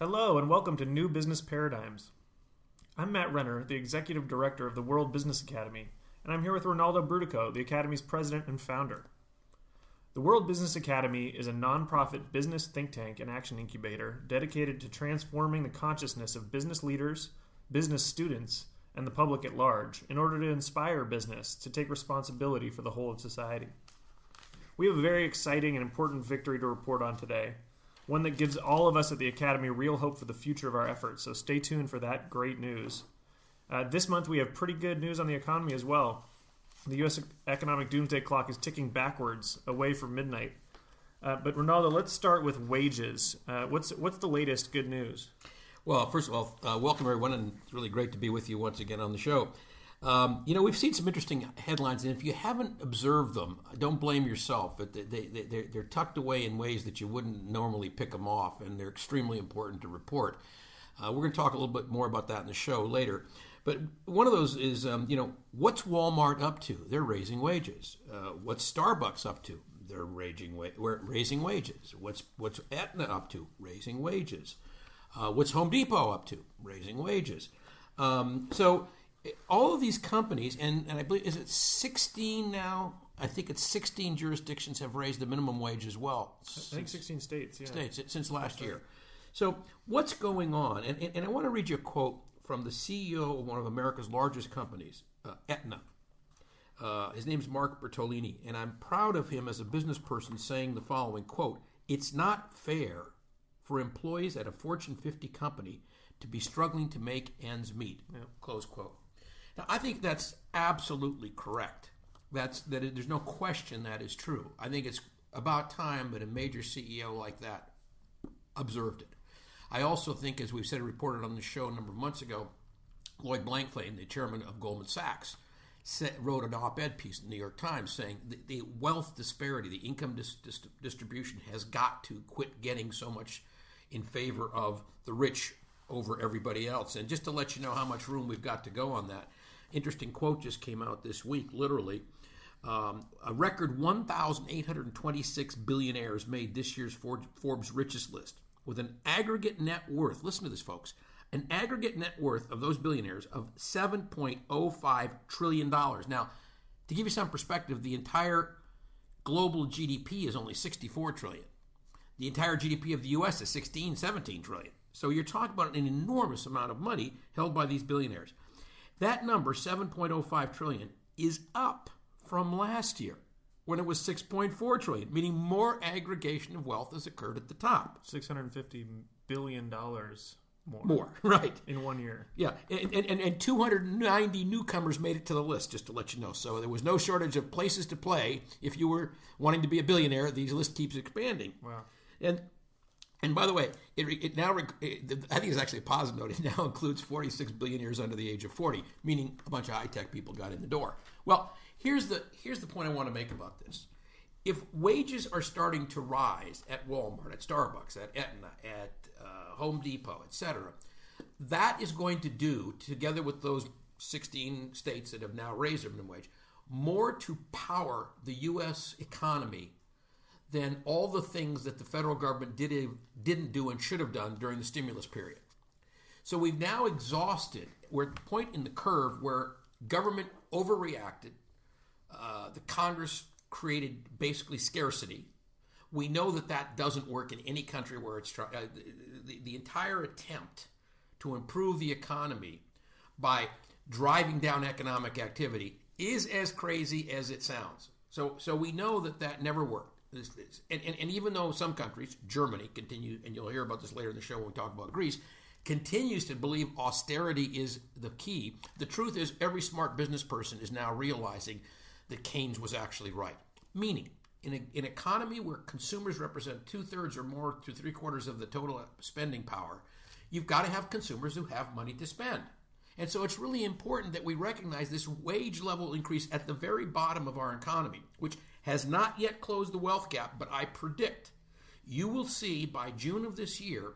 Hello, and welcome to New Business Paradigms. I'm Matt Renner, the Executive Director of the World Business Academy, and I'm here with Rinaldo Brutoco, the Academy's President and Founder. The World Business Academy is a nonprofit business think tank and action incubator dedicated to transforming the consciousness of business leaders, business students, and the public at large in order to inspire business to take responsibility for the whole of society. We have a very exciting and important victory to report on today one that gives all of us at the Academy real hope for the future of our efforts. So stay tuned for that great news. Uh, this month, we have pretty good news on the economy as well. The U.S. economic doomsday clock is ticking backwards away from midnight. Uh, but Rinaldo, let's start with wages. Uh, what's what's the latest good news? Well, first of all, uh, welcome everyone, and it's really great to be with you once again on the show. Um, you know, we've seen some interesting headlines, and if you haven't observed them, don't blame yourself. But they, they, they're, they're tucked away in ways that you wouldn't normally pick them off, and they're extremely important to report. Uh, we're going to talk a little bit more about that in the show later. But one of those is, um, you know, what's Walmart up to? They're raising wages. Uh, what's Starbucks up to? They're raising, wa- raising wages. What's what's Aetna up to? Raising wages. Uh, what's Home Depot up to? Raising wages. Um, so all of these companies, and, and I believe, is it 16 now? I think it's 16 jurisdictions have raised the minimum wage as well. I think 16 states, yeah. States since last year. So what's going on? And, and, and, I want to read you a quote from the CEO of one of America's largest companies, uh, Aetna. Uh, his name's Mark Bertolini, and I'm proud of him as a business person saying the following quote, It's not fair for employees at a Fortune 50 company to be struggling to make ends meet. Yeah. Close quote. Now, I think that's absolutely correct. That's that. It, there's no question that is true. I think it's about time that a major CEO like that observed it. I also think, as we've said, reported on the show a number of months ago, Lloyd Blankfein, the chairman of Goldman Sachs, wrote an op-ed piece in the New York Times saying the, the wealth disparity, the income dis, dis, distribution, has got to quit getting so much in favor of the rich over everybody else. And just to let you know how much room we've got to go on that, interesting quote just came out this week, literally. Um, a record 1,826 billionaires made this year's Forbes richest list with an aggregate net worth. Listen to this, folks. An aggregate net worth of those billionaires of $7.05 trillion. Now, to give you some perspective, the entire global GDP is only 64 trillion. The entire GDP of the US is 16, 17 trillion. So you're talking about an enormous amount of money held by these billionaires. That number, 7.05 trillion, is up from last year when it was 6.4 trillion, meaning more aggregation of wealth has occurred at the top. 650 billion dollars more. More, right. In one year. Yeah, and, and, and 290 newcomers made it to the list, just to let you know. So there was no shortage of places to play. If you were wanting to be a billionaire, these list keeps expanding. Wow. And and by the way, it, it now it, I think it's actually a positive note. It now includes 46 billionaires under the age of 40, meaning a bunch of high tech people got in the door. Well, here's the here's the point I want to make about this. If wages are starting to rise at Walmart, at Starbucks, at Aetna, at uh, Home Depot, etc., that is going to do, together with those 16 states that have now raised their minimum wage, more to power the U.S. economy than all the things that the federal government did, didn't do and should have done during the stimulus period. So we've now exhausted, we're at the point in the curve where government overreacted, uh, the Congress created basically scarcity. We know that that doesn't work in any country where it's uh, the, the entire attempt to improve the economy by driving down economic activity is as crazy as it sounds. So, so we know that that never worked. This, this. And, and, and even though some countries, Germany, continue, and you'll hear about this later in the show when we talk about Greece, continues to believe austerity is the key, the truth is every smart business person is now realizing that Keynes was actually right. Meaning, in a, an economy where consumers represent two thirds or more to three quarters of the total spending power, you've got to have consumers who have money to spend. And so it's really important that we recognize this wage level increase at the very bottom of our economy, which has not yet closed the wealth gap, but I predict you will see by June of this year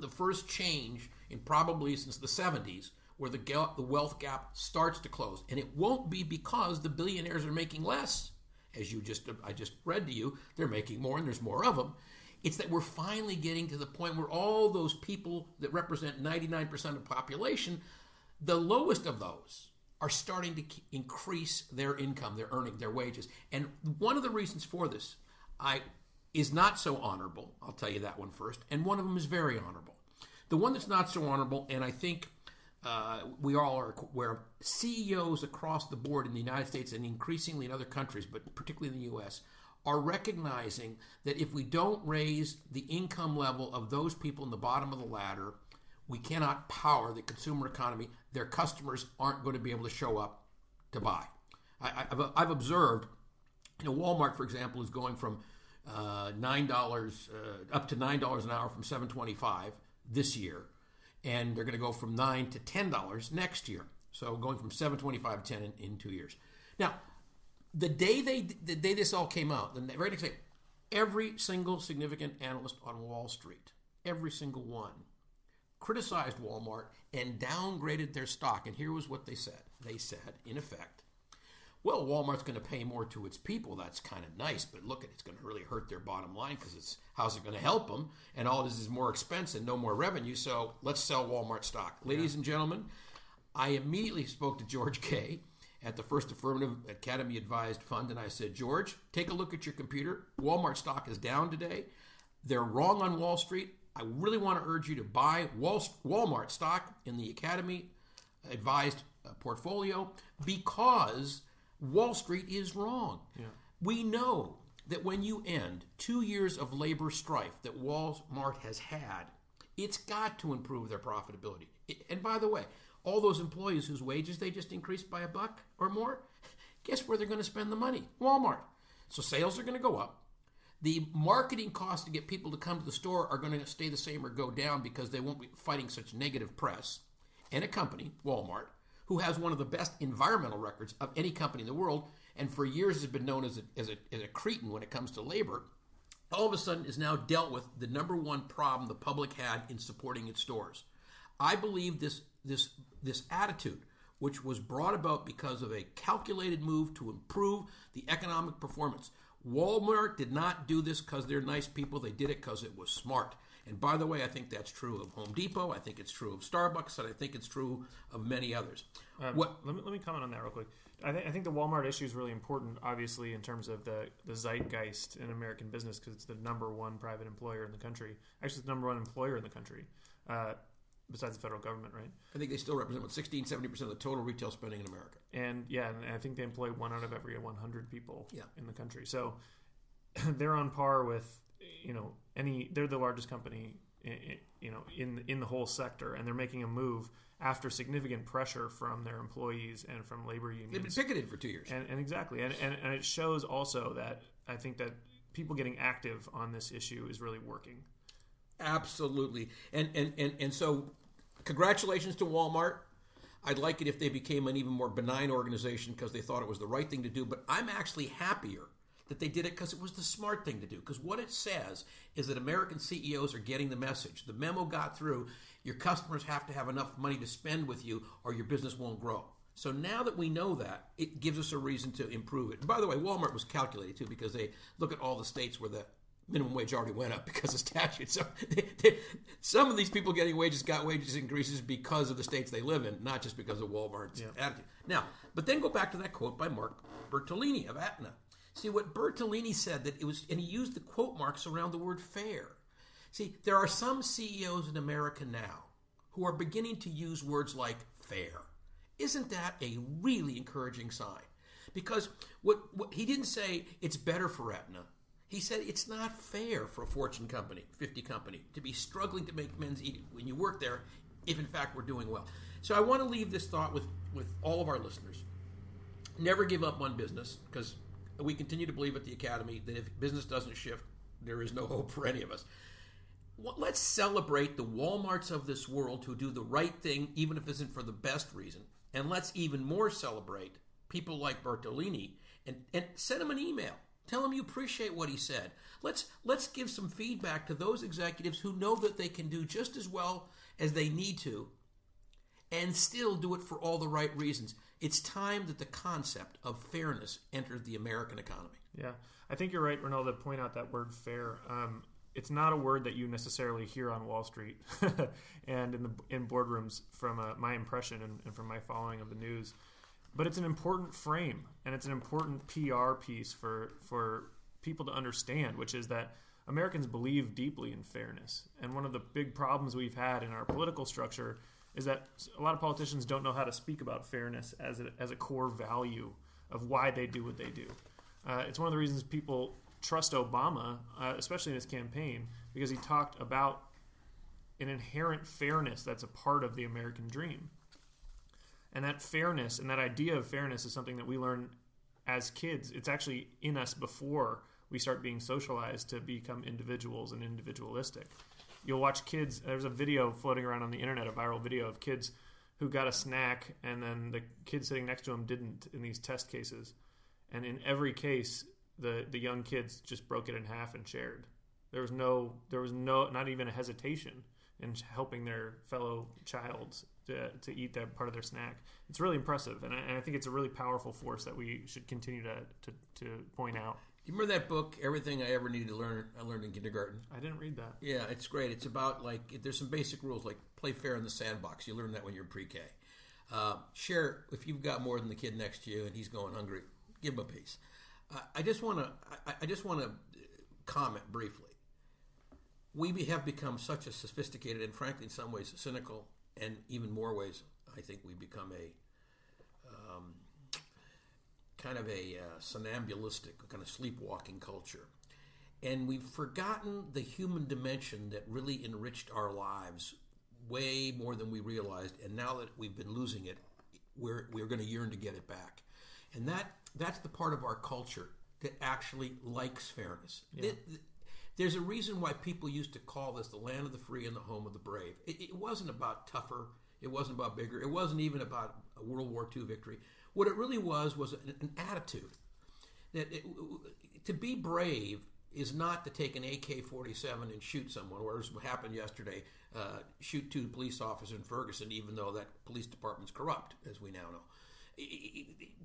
the first change in probably since the 70s where the, the wealth gap starts to close. And it won't be because the billionaires are making less. As you just I just read to you, they're making more and there's more of them. It's that we're finally getting to the point where all those people that represent 99% of the population the lowest of those are starting to increase their income, their earning, their wages. And one of the reasons for this I is not so honorable. I'll tell you that one first. And one of them is very honorable. The one that's not so honorable, and I think uh, we all are of, CEOs across the board in the United States and increasingly in other countries, but particularly in the U.S., are recognizing that if we don't raise the income level of those people in the bottom of the ladder, we cannot power the consumer economy. Their customers aren't going to be able to show up to buy. I, have I've observed, you know, Walmart, for example, is going from uh, nine dollars uh, up to nine dollars an hour from seven twenty-five this year, and they're going to go from nine to ten dollars next year. So going from seven twenty-five to ten in, in, two years. Now, the day they the day this all came out, the very next day, every single significant analyst on Wall Street, every single one, criticized Walmart and downgraded their stock. And here was what they said they said, in effect, well, Walmart's going to pay more to its people. That's kind of nice, but look, it's going to really hurt their bottom line because it's how's it going to help them? And all this is more expense and no more revenue. So let's sell Walmart stock, ladies yeah. and gentlemen. I immediately spoke to George Gay at the First Affirmative Academy Advised Fund, and I said, George, take a look at your computer. Walmart stock is down today. They're wrong on Wall Street. I really want to urge you to buy Walmart stock in the Academy advised uh, portfolio because Wall Street is wrong. Yeah. We know that when you end two years of labor strife that Walmart has had, it's got to improve their profitability. And by the way, all those employees whose wages they just increased by a buck or more, guess where they're going to spend the money? Walmart. So sales are going to go up. The marketing costs to get people to come to the store are going to stay the same or go down because they won't be fighting such negative press. And a company, Walmart, who has one of the best environmental records of any company in the world, and for years has been known as a, as a, as a cretin when it comes to labor, all of a sudden is now dealt with the number one problem the public had in supporting its stores. I believe this this this attitude, which was brought about because of a calculated move to improve the economic performance Walmart did not do this because they're nice people. They did it because it was smart. And by the way, I think that's true of Home Depot. I think it's true of Starbucks, and I think it's true of many others. Um, what? Let me, let me comment on that real quick. I, th- I, think the Walmart issue is really important, obviously, in terms of the, the zeitgeist in American business because it's the number one private employer in the country. Actually, it's the number one employer in the country. Uh, besides the federal government, right? I think they still represent what 16, 70 percent of the total retail spending in America. And yeah, and I think they employ one out of every 100 people yeah. in the country. So they're on par with you know any. They're the largest company, you know, in in the whole sector, and they're making a move after significant pressure from their employees and from labor unions. They've been picketed for two years, and, and exactly, and, and and it shows also that I think that people getting active on this issue is really working. Absolutely, and and and and so congratulations to Walmart. I'd like it if they became an even more benign organization because they thought it was the right thing to do. But I'm actually happier that they did it because it was the smart thing to do. Because what it says is that American CEOs are getting the message. The memo got through. Your customers have to have enough money to spend with you, or your business won't grow. So now that we know that, it gives us a reason to improve it. And by the way, Walmart was calculated too because they look at all the states where the minimum wage already went up because of statute. So they, they, some of these people getting wages got wages increases because of the states they live in, not just because of Walmart's yeah. attitude. Now, but then go back to that quote by Mark Bertolini of Aetna. See what Bertolini said that it was, and he used the quote marks around the word fair. See, there are some CEOs in America now who are beginning to use words like fair. Isn't that a really encouraging sign? Because what, what he didn't say it's better for Aetna. He said it's not fair for a Fortune company, 50 company, to be struggling to make men's eat when you work there, if in fact we're doing well. So I want to leave this thought with, with all of our listeners. Never give up on business because we continue to believe at the Academy that if business doesn't shift, there is no hope for any of us. Let's celebrate the Walmarts of this world who do the right thing, even if it isn't for the best reason. And let's even more celebrate people like Bertolini and, and send him an email. Tell him you appreciate what he said. Let's let's give some feedback to those executives who know that they can do just as well as they need to and still do it for all the right reasons. It's time that the concept of fairness entered the American economy. Yeah, I think you're right, Rinaldo. Point out that word "fair." Um, it's not a word that you necessarily hear on Wall Street and in the in boardrooms. From uh, my impression and, and from my following of the news, but it's an important frame and it's an important PR piece for for people to understand, which is that Americans believe deeply in fairness. And one of the big problems we've had in our political structure is that a lot of politicians don't know how to speak about fairness as a, as a core value of why they do what they do. Uh, it's one of the reasons people trust Obama, uh, especially in his campaign, because he talked about an inherent fairness that's a part of the American dream. And that fairness and that idea of fairness is something that we learn as kids. It's actually in us before we start being socialized to become individuals and individualistic. You'll watch kids, there's a video floating around on the internet, a viral video of kids who got a snack and then the kid sitting next to them didn't in these test cases. And in every case, the, the young kids just broke it in half and shared. There was no, there was no, not even a hesitation in helping their fellow child to, to eat that part of their snack. It's really impressive, and I, and I think it's a really powerful force that we should continue to, to, to point out. You remember that book, Everything I Ever Needed to Learn? I learned in kindergarten. I didn't read that. Yeah, it's great. It's about like there's some basic rules like play fair in the sandbox. You learn that when you're pre-K. Uh, share if you've got more than the kid next to you and he's going hungry, give him a piece. Uh, I just want to I, I just want to comment briefly. We have become such a sophisticated and frankly, in some ways, cynical, and even more ways, I think we become a um, kind of a uh, somnambulistic, kind of sleepwalking culture. And we've forgotten the human dimension that really enriched our lives way more than we realized. And now that we've been losing it, we're, we're going to yearn to get it back. And that that's the part of our culture that actually likes fairness. Yeah. It- there's a reason why people used to call this the land of the free and the home of the brave. It, it wasn't about tougher. It wasn't about bigger. It wasn't even about a World War II victory. What it really was was an, an attitude that it, to be brave is not to take an AK-47 and shoot someone, or as happened yesterday, uh, shoot two police officers in Ferguson, even though that police department's corrupt, as we now know.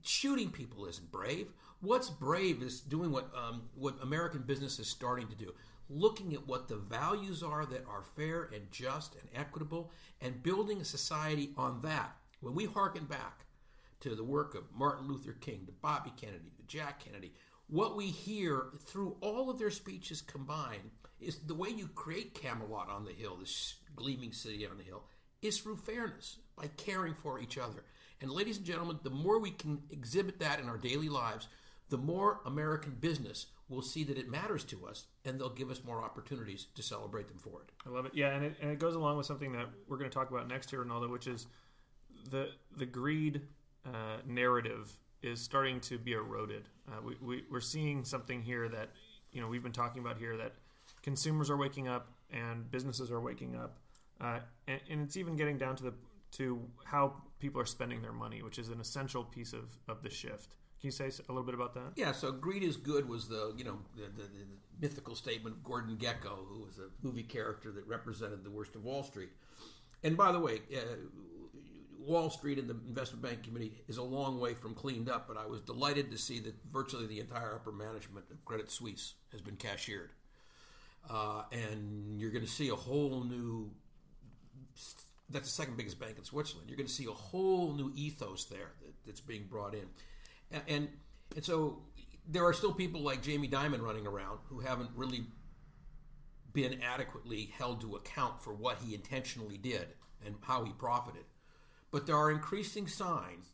Shooting people isn't brave. What's brave is doing what um, what American business is starting to do, looking at what the values are that are fair and just and equitable, and building a society on that. When we hearken back to the work of Martin Luther King, to Bobby Kennedy, to Jack Kennedy, what we hear through all of their speeches combined is the way you create Camelot on the hill, this gleaming city on the hill, is through fairness, by caring for each other. And ladies and gentlemen, the more we can exhibit that in our daily lives, the more American business will see that it matters to us, and they'll give us more opportunities to celebrate them for it. I love it. Yeah, and it, and it goes along with something that we're going to talk about next year, Rinaldo, which is the the greed uh, narrative is starting to be eroded. Uh, we, we, we're seeing something here that you know we've been talking about here that consumers are waking up and businesses are waking up, uh, and, and it's even getting down to the to how people are spending their money, which is an essential piece of, of the shift. Can you say a little bit about that? Yeah, so greed is good was the you know the, the, the mythical statement of Gordon Gekko, who was a movie character that represented the worst of Wall Street. And by the way, uh, Wall Street and the investment bank committee is a long way from cleaned up, but I was delighted to see that virtually the entire upper management of Credit Suisse has been cashiered, uh, and you're going to see a whole new that's the second biggest bank in Switzerland. You're going to see a whole new ethos there that, that's being brought in, and, and and so there are still people like Jamie Dimon running around who haven't really been adequately held to account for what he intentionally did and how he profited. But there are increasing signs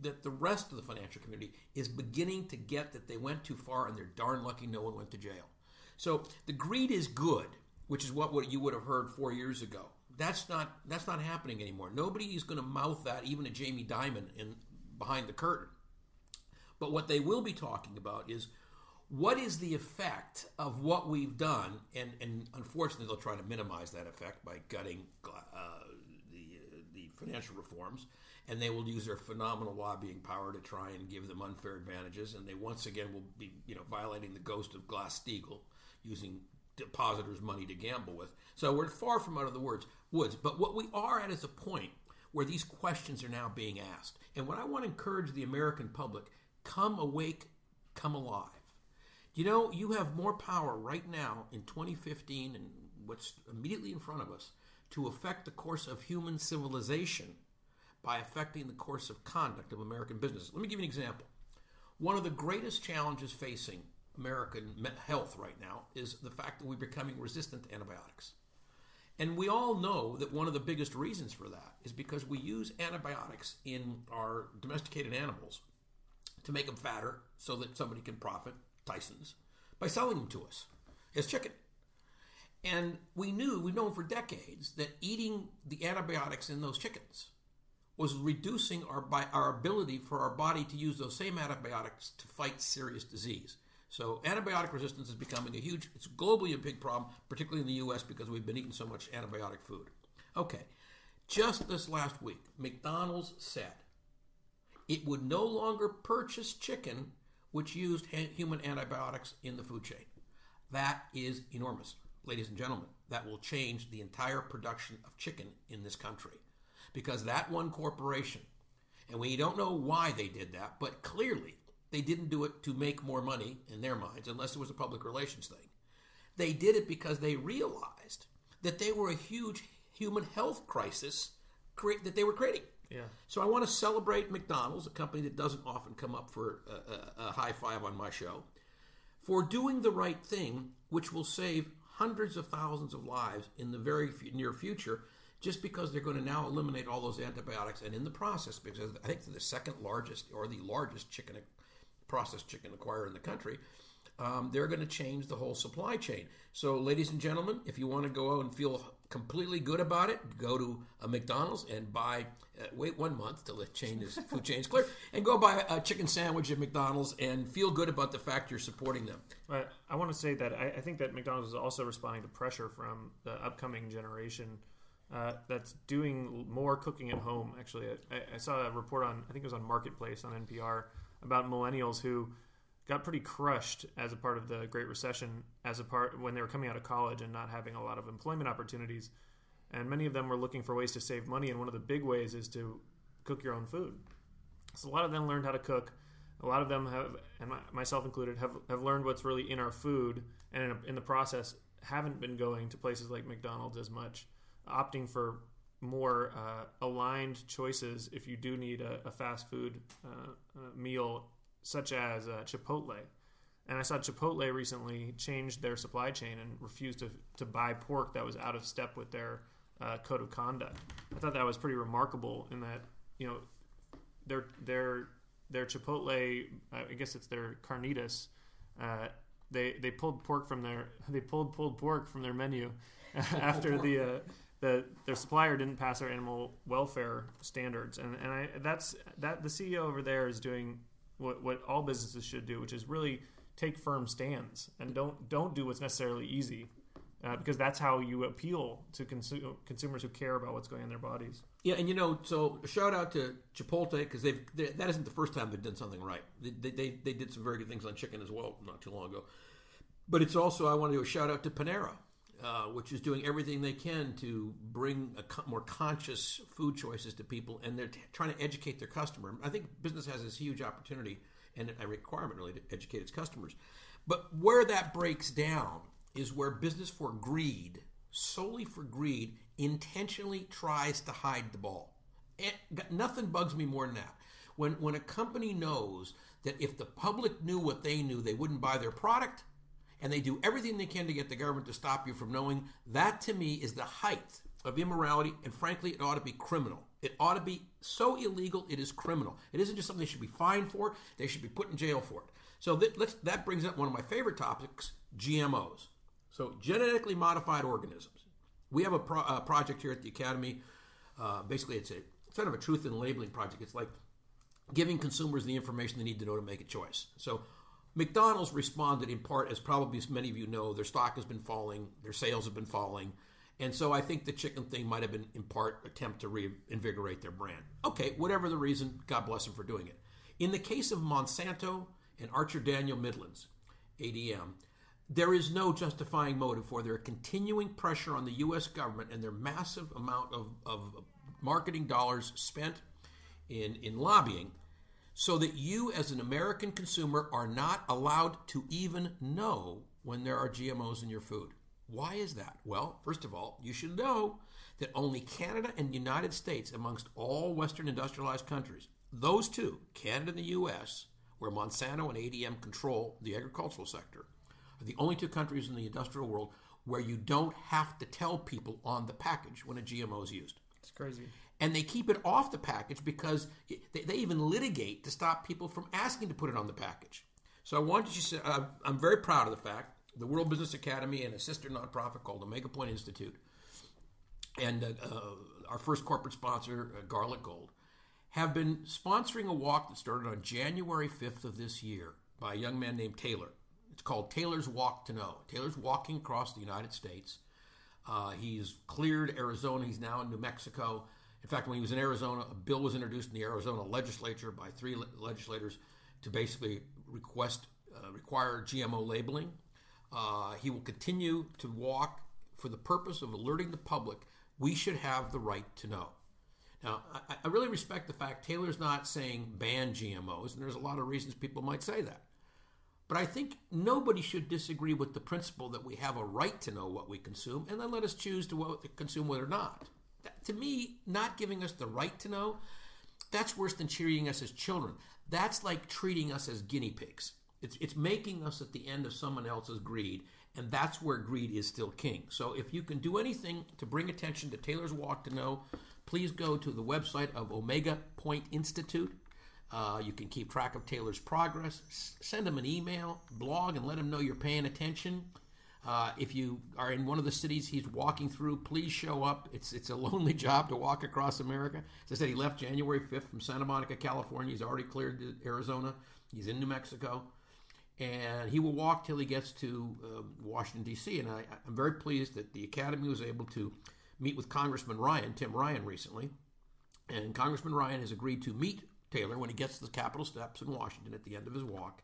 that the rest of the financial community is beginning to get that they went too far and they're darn lucky no one went to jail. So the greed is good, which is what, what you would have heard four years ago. That's not that's not happening anymore. Nobody is going to mouth that even to Jamie Dimon in behind the curtain. But what they will be talking about is what is the effect of what we've done, and, and unfortunately they'll try to minimize that effect by gutting uh, the, the financial reforms, and they will use their phenomenal lobbying power to try and give them unfair advantages, and they once again will be you know violating the ghost of Glass-Steagall, using depositors' money to gamble with. So we're far from out of the woods. Woods, but what we are at is a point where these questions are now being asked, and what I want to encourage the American public: come awake, come alive. You know, you have more power right now in 2015 and what's immediately in front of us to affect the course of human civilization by affecting the course of conduct of American business. Let me give you an example. One of the greatest challenges facing American health right now is the fact that we're becoming resistant to antibiotics. And we all know that one of the biggest reasons for that is because we use antibiotics in our domesticated animals to make them fatter so that somebody can profit, Tyson's, by selling them to us as chicken. And we knew, we've known for decades, that eating the antibiotics in those chickens was reducing our, our ability for our body to use those same antibiotics to fight serious disease. So antibiotic resistance is becoming a huge, it's globally a big problem, particularly in the U.S. because we've been eating so much antibiotic food. Okay, just this last week, McDonald's said it would no longer purchase chicken which used human antibiotics in the food chain. That is enormous, ladies and gentlemen. That will change the entire production of chicken in this country because that one corporation, and we don't know why they did that, but clearly they didn't do it to make more money in their minds, unless it was a public relations thing. They did it because they realized that they were a huge human health crisis that they were creating. Yeah. So I want to celebrate McDonald's, a company that doesn't often come up for a, a, a high five on my show, for doing the right thing, which will save hundreds of thousands of lives in the very near future just because they're going to now eliminate all those antibiotics and in the process because i think they're the second largest or the largest chicken processed chicken acquirer in the country um, they're going to change the whole supply chain so ladies and gentlemen if you want to go out and feel completely good about it go to a mcdonald's and buy uh, wait one month till the chain is food chain is clear and go buy a chicken sandwich at mcdonald's and feel good about the fact you're supporting them i want to say that I, I think that mcdonald's is also responding to pressure from the upcoming generation uh, that's doing more cooking at home. Actually, I, I, saw a report on I think it was on Marketplace on NPR about millennials who got pretty crushed as a part of the Great Recession, as a part when they were coming out of college and not having a lot of employment opportunities. And many of them were looking for ways to save money, and one of the big ways is to cook your own food. So a lot of them learned how to cook. A lot of them have, and myself included, have, have learned what's really in our food, and in, a, in the process, haven't been going to places like McDonald's as much opting for more uh, aligned choices if you do need a, a fast food uh, uh, meal, such as uh, Chipotle. And I saw Chipotle recently changed their supply chain and refused to, to buy pork that was out of step with their uh, code of conduct. I thought that was pretty remarkable in that, you know, their, their, their Chipotle, I guess it's their carnitas, uh, they, they pulled pork from their, they pulled pulled pork from their menu after the, the their supplier didn't pass their animal welfare standards, and and I that's that the CEO over there is doing what what all businesses should do, which is really take firm stands and don't don't do what's necessarily easy. Uh, because that's how you appeal to consu- consumers who care about what's going on in their bodies. Yeah, and you know, so shout out to Chipotle because they've they, that isn't the first time they've done something right. They, they, they did some very good things on chicken as well not too long ago. But it's also I want to do a shout out to Panera uh, which is doing everything they can to bring co- more conscious food choices to people, and they're t- trying to educate their customer. I think business has this huge opportunity and a requirement really to educate its customers. But where that breaks down is where business for greed, solely for greed, intentionally tries to hide the ball. And nothing bugs me more than that. When when a company knows that if the public knew what they knew, they wouldn't buy their product and they do everything they can to get the government to stop you from knowing. That to me is the height of immorality, and frankly, it ought to be criminal. It ought to be so illegal, it is criminal. It isn't just something they should be fined for, they should be put in jail for it. So that, that brings up one of my favorite topics GMOs. So, genetically modified organisms. We have a pro, uh, project here at the Academy. Uh, basically, it's a it's kind of a truth in labeling project. It's like giving consumers the information they need to know to make a choice. So McDonald's responded in part, as probably as many of you know, their stock has been falling, their sales have been falling. And so I think the chicken thing might have been in part attempt to reinvigorate their brand. Okay, whatever the reason, God bless them for doing it. In the case of Monsanto and Archer Daniels Midland, ADM, there is no justifying motive for their continuing pressure on the U.S. government and their massive amount of, of marketing dollars spent in, in lobbying so that you, as an American consumer, are not allowed to even know when there are GMOs in your food. Why is that? Well, first of all, you should know that only Canada and the United States, amongst all Western industrialized countries, those two, Canada and the US, where Monsanto and ADM control the agricultural sector, are the only two countries in the industrial world where you don't have to tell people on the package when a GMO is used. It's crazy and they keep it off the package because they, they even litigate to stop people from asking to put it on the package. So I wanted you to say, I'm very proud of the fact the World Business Academy and a sister nonprofit called Omega Point Institute, and uh, uh, our first corporate sponsor, uh, Garlic Gold, have been sponsoring a walk that started on January 5th of this year by a young man named Taylor. It's called Taylor's Walk to Know. Taylor's walking across the United States. Uh, he's cleared Arizona. He's now in New Mexico. In fact, when he was in Arizona, a bill was introduced in the Arizona legislature by three legislators to basically request uh, require GMO labeling. Uh, he will continue to walk for the purpose of alerting the public we should have the right to know. Now, I, I really respect the fact Taylor's not saying ban GMOs, and there's a lot of reasons people might say that. But I think nobody should disagree with the principle that we have a right to know what we consume, and then let us choose to consume whether or not to me, not giving us the right to know, that's worse than treating us as children. That's like treating us as guinea pigs. It's, it's making us at the end of someone else's greed, and that's where greed is still king. So if you can do anything to bring attention to Taylor's Walk to Know, please go to the website of Omega Point Institute. Uh, you can keep track of Taylor's progress. Send him an email, blog, and let him know you're paying attention. Uh, if you are in one of the cities he's walking through, please show up. It's it's a lonely job to walk across America. As I said, he left January 5th from Santa Monica, California. He's already cleared Arizona. He's in New Mexico. And he will walk till he gets to uh, Washington, D.C. And I, I'm very pleased that the Academy was able to meet with Congressman Ryan, Tim Ryan, recently. And Congressman Ryan has agreed to meet Taylor when he gets to the Capitol steps in Washington at the end of his walk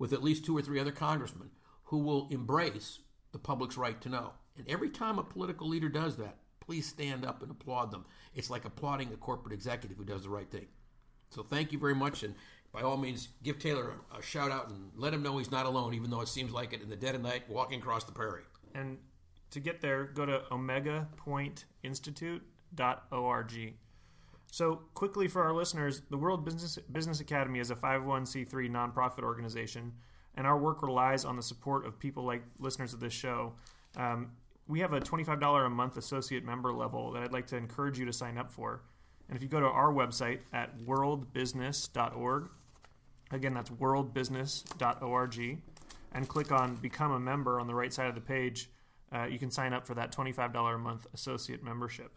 with at least two or three other congressmen who will embrace the public's right to know. And every time a political leader does that, please stand up and applaud them. It's like applauding a corporate executive who does the right thing. So thank you very much. And by all means, give Taylor a shout out and let him know he's not alone, even though it seems like it in the dead of night walking across the prairie. And to get there, go to omegapointinstitute.org. So, quickly for our listeners, the World Business, Business Academy is a 501c3 nonprofit organization and our work relies on the support of people like listeners of this show. Um, we have a $25 a month associate member level that I'd like to encourage you to sign up for. And if you go to our website at worldbusiness.org, again, that's worldbusiness.org, and click on Become a Member on the right side of the page, uh, you can sign up for that $25 a month associate membership.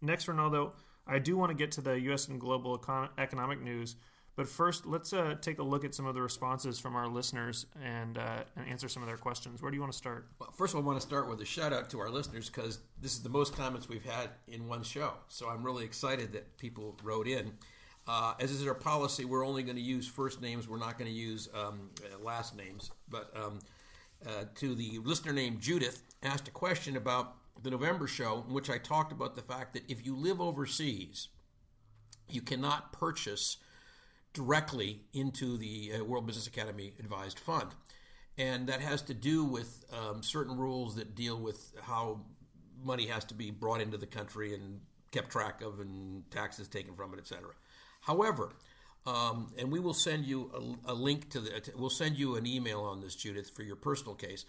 Next, Rinaldo, I do want to get to the U.S. and global econ- economic news. But first, let's uh, take a look at some of the responses from our listeners and, uh, and answer some of their questions. Where do you want to start? Well, first I want to start with a shout out to our listeners because this is the most comments we've had in one show. So I'm really excited that people wrote in. Uh, as is our policy, we're only going to use first names. We're not going to use um, uh, last names. But um, uh, to the listener named Judith, asked a question about the November show, in which I talked about the fact that if you live overseas, you cannot purchase directly into the uh, World Business Academy advised fund. And that has to do with um, certain rules that deal with how money has to be brought into the country and kept track of and taxes taken from it, etc. However, um, and we will send you a, a link to the, we'll send you an email on this, Judith, for your personal case.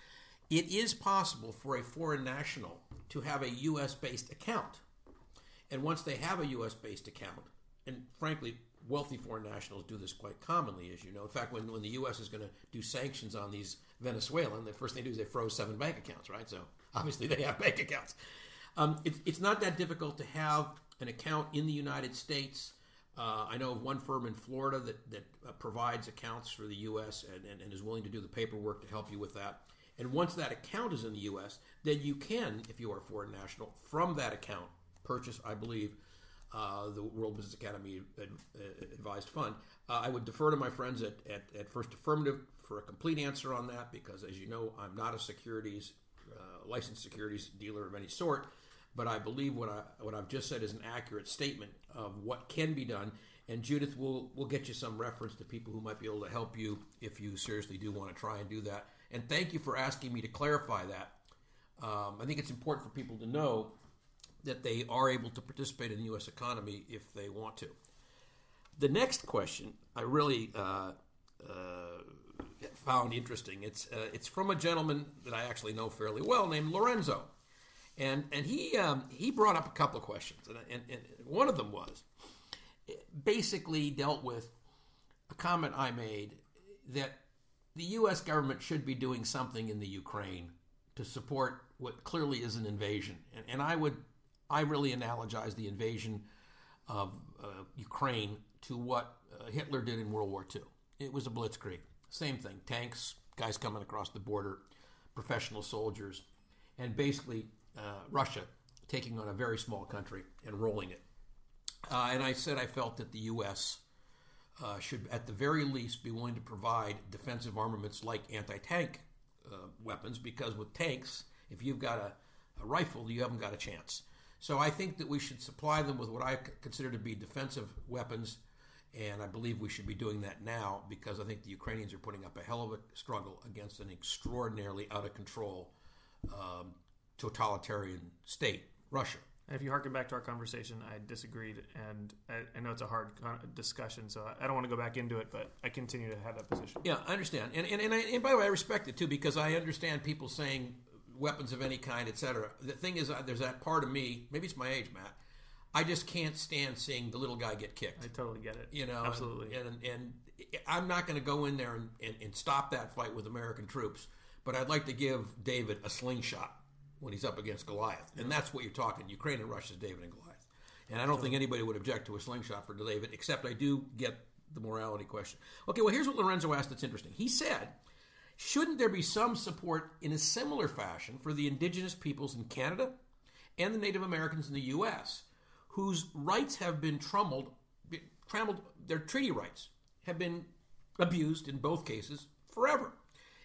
It is possible for a foreign national to have a U.S. based account. And once they have a U.S. based account, and frankly, wealthy foreign nationals do this quite commonly, as you know. In fact, when, when the U.S. is going to do sanctions on these Venezuelan, the first thing they do is they froze seven bank accounts, right? So obviously they have bank accounts. Um, it's not that difficult to have an account in the United States. Uh, I know of one firm in Florida that, that uh, provides accounts for the U.S. And, and, and is willing to do the paperwork to help you with that. And once that account is in the U.S., then you can, if you are a foreign national, from that account purchase, I believe, uh, the World Business Academy advised fund. Uh, I would defer to my friends at, at, at, First Affirmative for a complete answer on that because, as you know, I'm not a securities uh, licensed securities dealer of any sort. But I believe what I what I've just said is an accurate statement of what can be done. And Judith will will get you some reference to people who might be able to help you if you seriously do want to try and do that. And thank you for asking me to clarify that. Um, I think it's important for people to know that they are able to participate in the U.S. economy if they want to. The next question I really uh, uh, found interesting. It's uh, it's from a gentleman that I actually know fairly well named Lorenzo, and and he um, he brought up a couple of questions, and, and, and one of them was basically dealt with a comment I made that the U.S. government should be doing something in the Ukraine to support what clearly is an invasion, and, and I would I really analogize the invasion of uh, Ukraine to what uh, Hitler did in World War II. It was a blitzkrieg. Same thing tanks, guys coming across the border, professional soldiers, and basically uh, Russia taking on a very small country and rolling it. Uh, and I said I felt that the U.S. Uh, should, at the very least, be willing to provide defensive armaments like anti tank uh, weapons because with tanks, if you've got a, a rifle, you haven't got a chance. So I think that we should supply them with what I consider to be defensive weapons, and I believe we should be doing that now because I think the Ukrainians are putting up a hell of a struggle against an extraordinarily out of control um, totalitarian state, Russia. If you harken back to our conversation, I disagreed, and I, I know it's a hard discussion, so I don't want to go back into it, but I continue to have that position. Yeah, I understand, and and and, I, and by the way, I respect it too because I understand people saying weapons of any kind, etc. The thing is, uh, there's that part of me. Maybe it's my age, Matt. I just can't stand seeing the little guy get kicked. I totally get it. You know, absolutely. And and, and I'm not going to go in there and, and, and stop that fight with American troops, but I'd like to give David a slingshot when he's up against Goliath, and that's what you're talking. Ukraine and Russia's David and Goliath, and I don't think anybody would object to a slingshot for David, except I do get the morality question. Okay, well here's what Lorenzo asked. That's interesting. He said Shouldn't there be some support in a similar fashion for the indigenous peoples in Canada and the Native Americans in the U.S., whose rights have been trammeled, trammeled their treaty rights have been abused in both cases forever?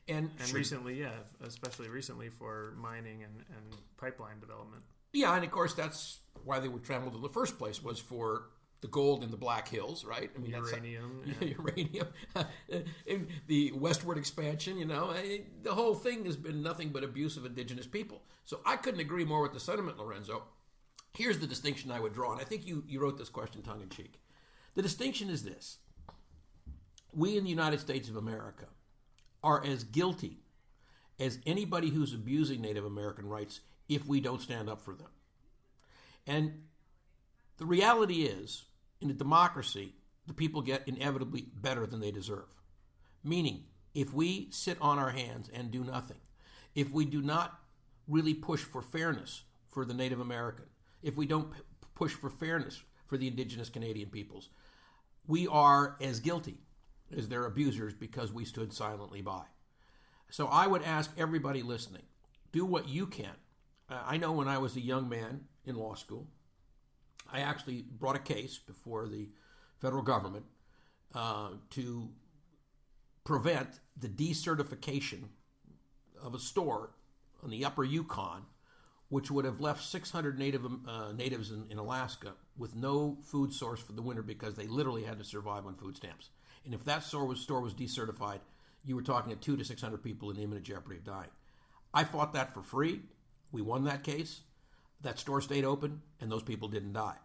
And, and should, recently, yeah, especially recently for mining and, and pipeline development. Yeah, and of course that's why they were trammeled in the first place was for the gold in the Black Hills, right? I mean, uranium, yeah. uranium, the westward expansion. You know, eh, the whole thing has been nothing but abuse of indigenous people. So I couldn't agree more with the sentiment, Lorenzo. Here's the distinction I would draw, and I think you, you wrote this question tongue in cheek. The distinction is this: we in the United States of America are as guilty as anybody who's abusing Native American rights if we don't stand up for them. And the reality is in a democracy, the people get inevitably better than they deserve. Meaning, if we sit on our hands and do nothing, if we do not really push for fairness for the Native American, if we don't p- push for fairness for the Indigenous Canadian peoples, we are as guilty as their abusers because we stood silently by. So I would ask everybody listening do what you can. Uh, I know when I was a young man in law school, I actually brought a case before the federal government uh, to prevent the decertification of a store on the upper Yukon, which would have left 600 native uh, natives in, in, Alaska with no food source for the winter because they literally had to survive on food stamps. And if that store was, store was decertified, you were talking at two to 600 people in imminent jeopardy of dying. I fought that for free. We won that case. That store stayed open, and those people didn't die.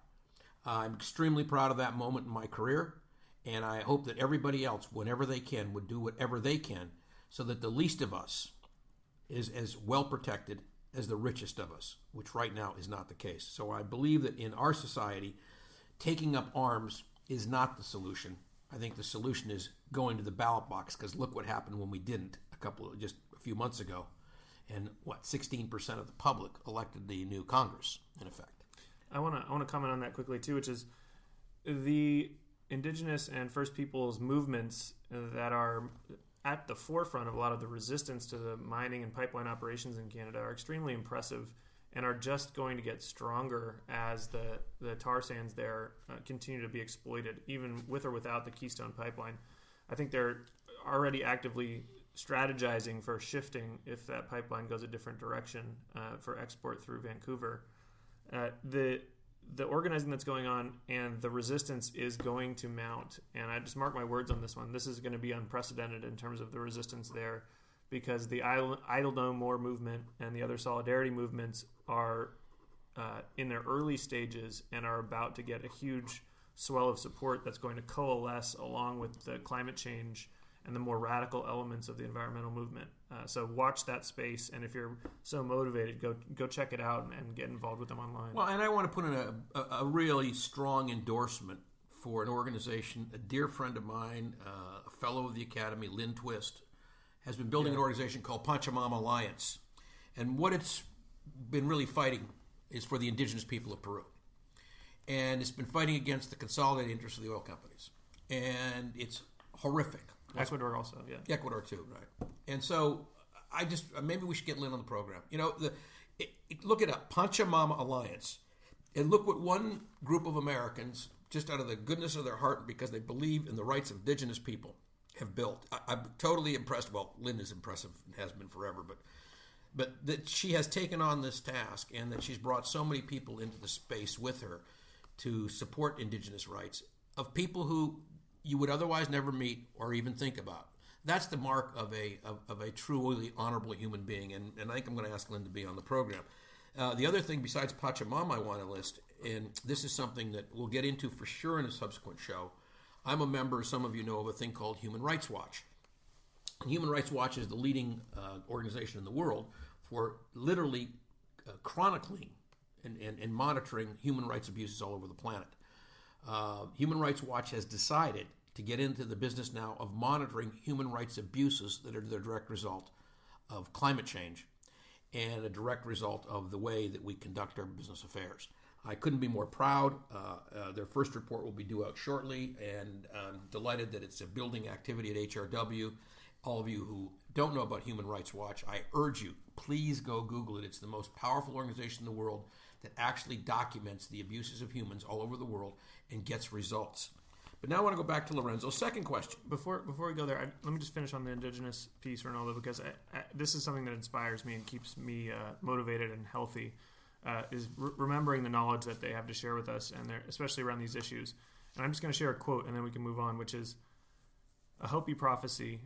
I'm extremely proud of that moment in my career, and I hope that everybody else, whenever they can, would do whatever they can so that the least of us is as well protected as the richest of us, which right now is not the case. So I believe that in our society, taking up arms is not the solution. I think the solution is going to the ballot box because look what happened when we didn't a couple just a few months ago and what 16% of the public elected the new Congress in effect. I want to I want to comment on that quickly too, which is the indigenous and First Peoples movements that are at the forefront of a lot of the resistance to the mining and pipeline operations in Canada are extremely impressive and are just going to get stronger as the, the tar sands there uh, continue to be exploited, even with or without the Keystone Pipeline. I think they're already actively strategizing for shifting if that pipeline goes a different direction uh, for export through Vancouver. Uh, the the organizing that's going on and the resistance is going to mount. And I just mark my words on this one. This is going to be unprecedented in terms of the resistance there because the Idle No More movement and the other solidarity movements are uh, in their early stages and are about to get a huge swell of support that's going to coalesce along with the climate change and the more radical elements of the environmental movement. Uh, so watch that space, and if you're so motivated, go go check it out and, and get involved with them online. Well, and I want to put in a, a, a, really strong endorsement for an organization. A dear friend of mine, uh, a fellow of the Academy, Lynn Twist, has been building yeah. an organization called Pachamama Alliance, and what it's been really fighting is for the indigenous people of Peru, and it's been fighting against the consolidated interests of the oil companies, and it's horrific Ecuador also, yeah. Ecuador too, right? And so I just maybe we should get Lynn on the program. You know, the it, it, look at a Pachamama Alliance, and look what one group of Americans, just out of the goodness of their heart, because they believe in the rights of indigenous people, have built. I, am totally impressed. Well, Lynn is impressive and has been forever, but but that she has taken on this task and that she's brought so many people into the space with her to support indigenous rights of people who you would otherwise never meet or even think about. That's the mark of a of, of a truly honorable human being, and, and I think I'm going to ask Lynn to be on the program. Uh, the other thing besides Pachamama I want to list, and this is something that we'll get into for sure in a subsequent show. I'm a member, some of you know, of a thing called Human Rights Watch. Human Rights Watch is the leading uh, organization in the world for literally uh, chronicling and, and, and monitoring human rights abuses all over the planet. Uh, human Rights Watch has decided to get into the business now of monitoring human rights abuses that are the direct result of climate change and a direct result of the way that we conduct our business affairs. I couldn't be more proud. Uh, uh, their first report will be due out shortly, and I'm delighted that it's a building activity at HRW. All of you who don't know about Human Rights Watch, I urge you, please go Google it. It's the most powerful organization in the world that actually documents the abuses of humans all over the world and gets results. But now I want to go back to Lorenzo's second question. Before before we go there, I, let me just finish on the indigenous piece, Rinaldo, because I, I, this is something that inspires me and keeps me uh, motivated and healthy. Uh, is re- remembering the knowledge that they have to share with us, and especially around these issues. And I'm just going to share a quote, and then we can move on, which is a Hopi prophecy.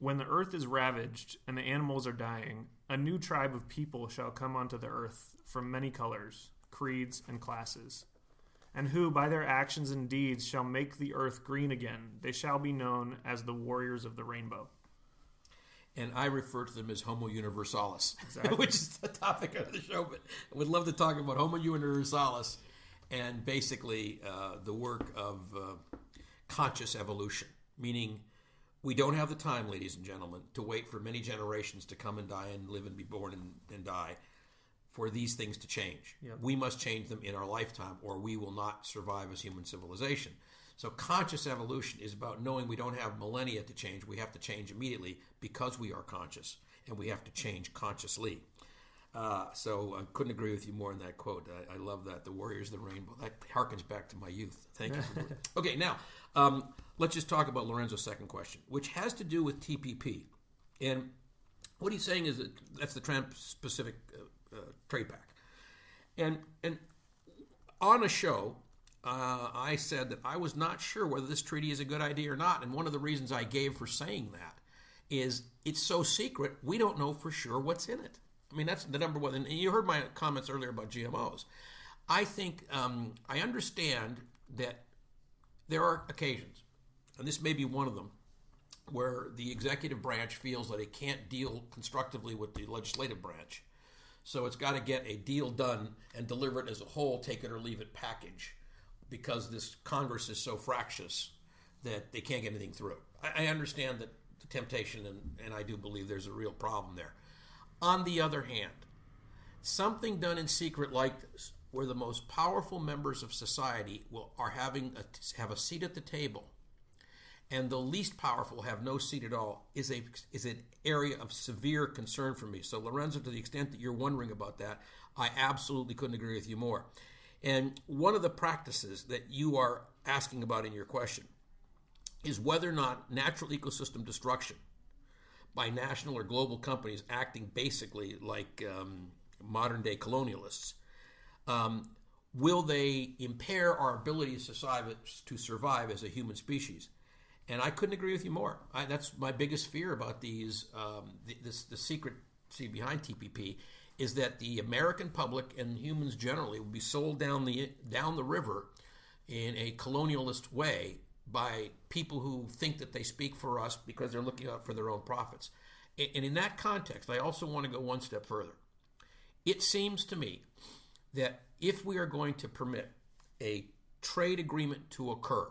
When the earth is ravaged and the animals are dying, a new tribe of people shall come onto the earth from many colors, creeds, and classes and who by their actions and deeds shall make the earth green again. They shall be known as the warriors of the rainbow. And I refer to them as Homo Universalis, exactly. which is the topic of the show. But I would love to talk about Homo Universalis and basically uh, the work of uh, conscious evolution, meaning we don't have the time, ladies and gentlemen, to wait for many generations to come and die and live and be born and, and die for these things to change. Yep. We must change them in our lifetime, or we will not survive as human civilization. So, conscious evolution is about knowing we don't have millennia to change. We have to change immediately because we are conscious, and we have to change consciously. Uh, so, I couldn't agree with you more in that quote. I, I, love that. The Warriors of the Rainbow. That harkens back to my youth. Thank you. okay, now, um, let's just talk about Lorenzo's second question, which has to do with TPP. And what he's saying is that that's the Trans Pacific uh, uh, trade pact. And and on a show, uh, I said that I was not sure whether this treaty is a good idea or not. And one of the reasons I gave for saying that is it's so secret, we don't know for sure what's in it. I mean, that's the number one. And you heard my comments earlier about GMOs. I think um, I understand that there are occasions, and this may be one of them, where the executive branch feels that it can't deal constructively with the legislative branch. So it's got to get a deal done and deliver it as a whole, take it or leave it package, because this Congress is so fractious that they can't get anything through. I, I understand that the temptation, and, and I do believe there's a real problem there. On the other hand, something done in secret like this, where the most powerful members of society will are having a, have a seat at the table, and the least powerful have no seat at all is a is an area of severe concern for me. So Lorenzo, to the extent that you're wondering about that, I absolutely couldn't agree with you more. And one of the practices that you are asking about in your question is whether or not natural ecosystem destruction by national or global companies acting basically like um, modern day colonialists um, will they impair our ability to survive, to survive as a human species? And I couldn't agree with you more. I, that's my biggest fear about these. Um, the, this, the secret see behind TPP is that the American public and humans generally will be sold down the down the river in a colonialist way by people who think that they speak for us because they're looking out for their own profits. And in that context, I also want to go one step further. It seems to me that if we are going to permit a trade agreement to occur,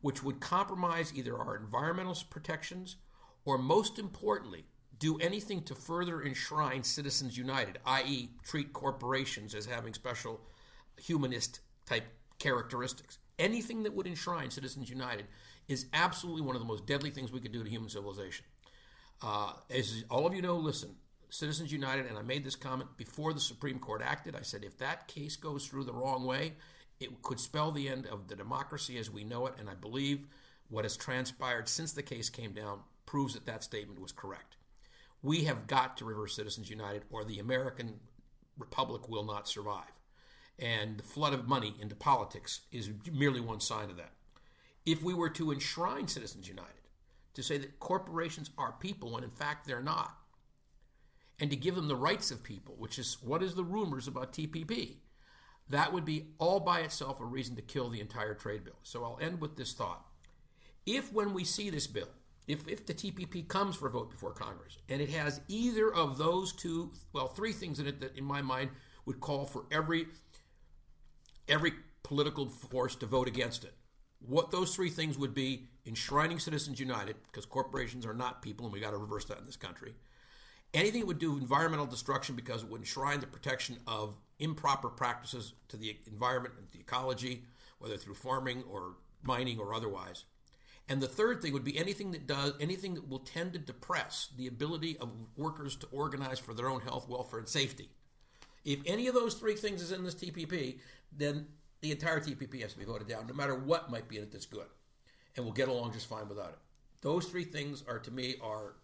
which would compromise either our environmental protections or, most importantly, do anything to further enshrine Citizens United, i.e., treat corporations as having special humanist type characteristics. Anything that would enshrine Citizens United is absolutely one of the most deadly things we could do to human civilization. Uh, as all of you know, listen, Citizens United, and I made this comment before the Supreme Court acted. I said if that case goes through the wrong way, it could spell the end of the democracy as we know it. And I believe what has transpired since the case came down proves that that statement was correct. We have got to reverse Citizens United, or the American Republic will not survive. And the flood of money into politics is merely one sign of that. If we were to enshrine Citizens United, to say that corporations are people when in fact they're not, and to give them the rights of people, which is what is the rumors about TPP, that would be all by itself a reason to kill the entire trade bill. So I'll end with this thought. If when we see this bill, if, if the TPP comes for a vote before Congress, and it has either of those two, well, three things in it that in my mind would call for every every political force to vote against it. What those three things would be enshrining Citizens United, because corporations are not people, and we got to reverse that in this country anything that would do environmental destruction because it would enshrine the protection of improper practices to the environment and the ecology, whether through farming or mining or otherwise. And the third thing would be anything that does anything that will tend to depress the ability of workers to organize for their own health, welfare, and safety. If any of those three things is in this TPP, then the entire TPP has to be voted down, no matter what might be in it that's good, and we'll get along just fine without it. Those three things are, to me, are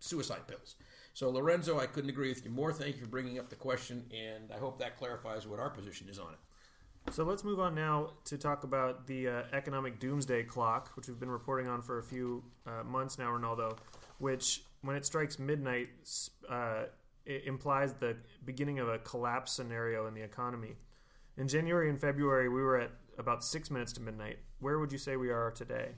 suicide pills. So, Lorenzo, I couldn't agree with you more. Thank you for bringing up the question, and I hope that clarifies what our position is on it. So let's move on now to talk about the uh, economic doomsday clock, which we've been reporting on for a few uh, months now, Rinaldo. Which, when it strikes midnight, uh, it implies the beginning of a collapse scenario in the economy. In January and February, we were at about six minutes to midnight. Where would you say we are today?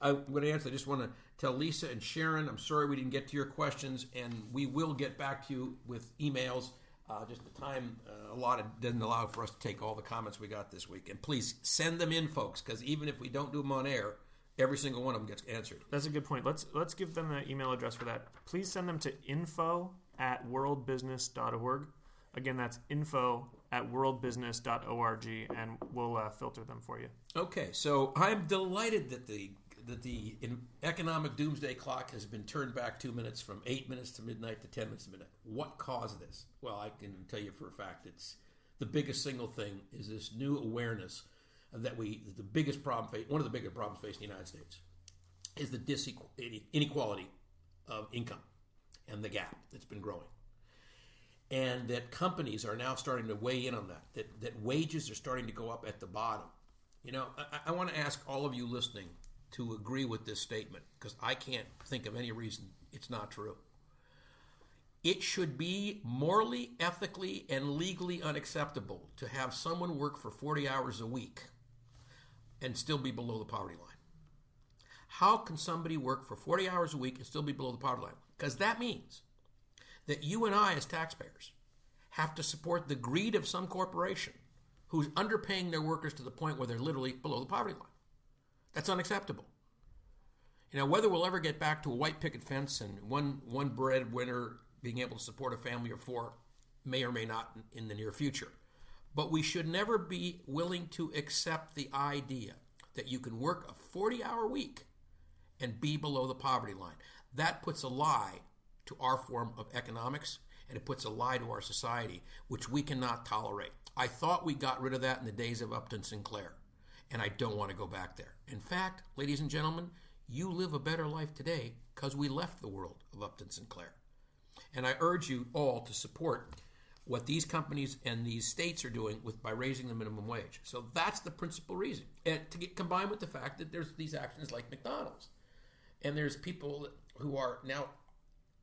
I'm going to answer. I just want to tell Lisa and Sharon, I'm sorry we didn't get to your questions, and we will get back to you with emails. Uh, just the time uh, allotted doesn't allow for us to take all the comments we got this week. And please send them in, folks, because even if we don't do them on air, every single one of them gets answered. That's a good point. Let's let's give them the email address for that. Please send them to info at worldbusiness.org. Again, that's info at worldbusiness.org, and we'll uh, filter them for you. Okay, so I'm delighted that the that the economic doomsday clock has been turned back two minutes from eight minutes to midnight to ten minutes to midnight. What caused this? Well, I can tell you for a fact it's the biggest single thing is this new awareness that we the biggest problem one of the biggest problems facing the United States is the inequality of income and the gap that's been growing. And that companies are now starting to weigh in on that, that, that wages are starting to go up at the bottom. You know, I, I want to ask all of you listening to agree with this statement because I can't think of any reason it's not true. It should be morally, ethically, and legally unacceptable to have someone work for 40 hours a week and still be below the poverty line. How can somebody work for 40 hours a week and still be below the poverty line? Because that means that you and I, as taxpayers, have to support the greed of some corporation who's underpaying their workers to the point where they're literally below the poverty line. That's unacceptable. You know, whether we'll ever get back to a white picket fence and one one breadwinner being able to support a family of four may or may not in the near future. But we should never be willing to accept the idea that you can work a 40 hour week and be below the poverty line. That puts a lie to our form of economics and it puts a lie to our society, which we cannot tolerate. I thought we got rid of that in the days of Upton Sinclair, and I don't want to go back there. In fact, ladies and gentlemen, you live a better life today because we left the world of Upton Sinclair. And I urge you all to support what these companies and these states are doing with by raising the minimum wage. So that's the principal reason. And to get combined with the fact that there's these actions like McDonald's. And there's people who are now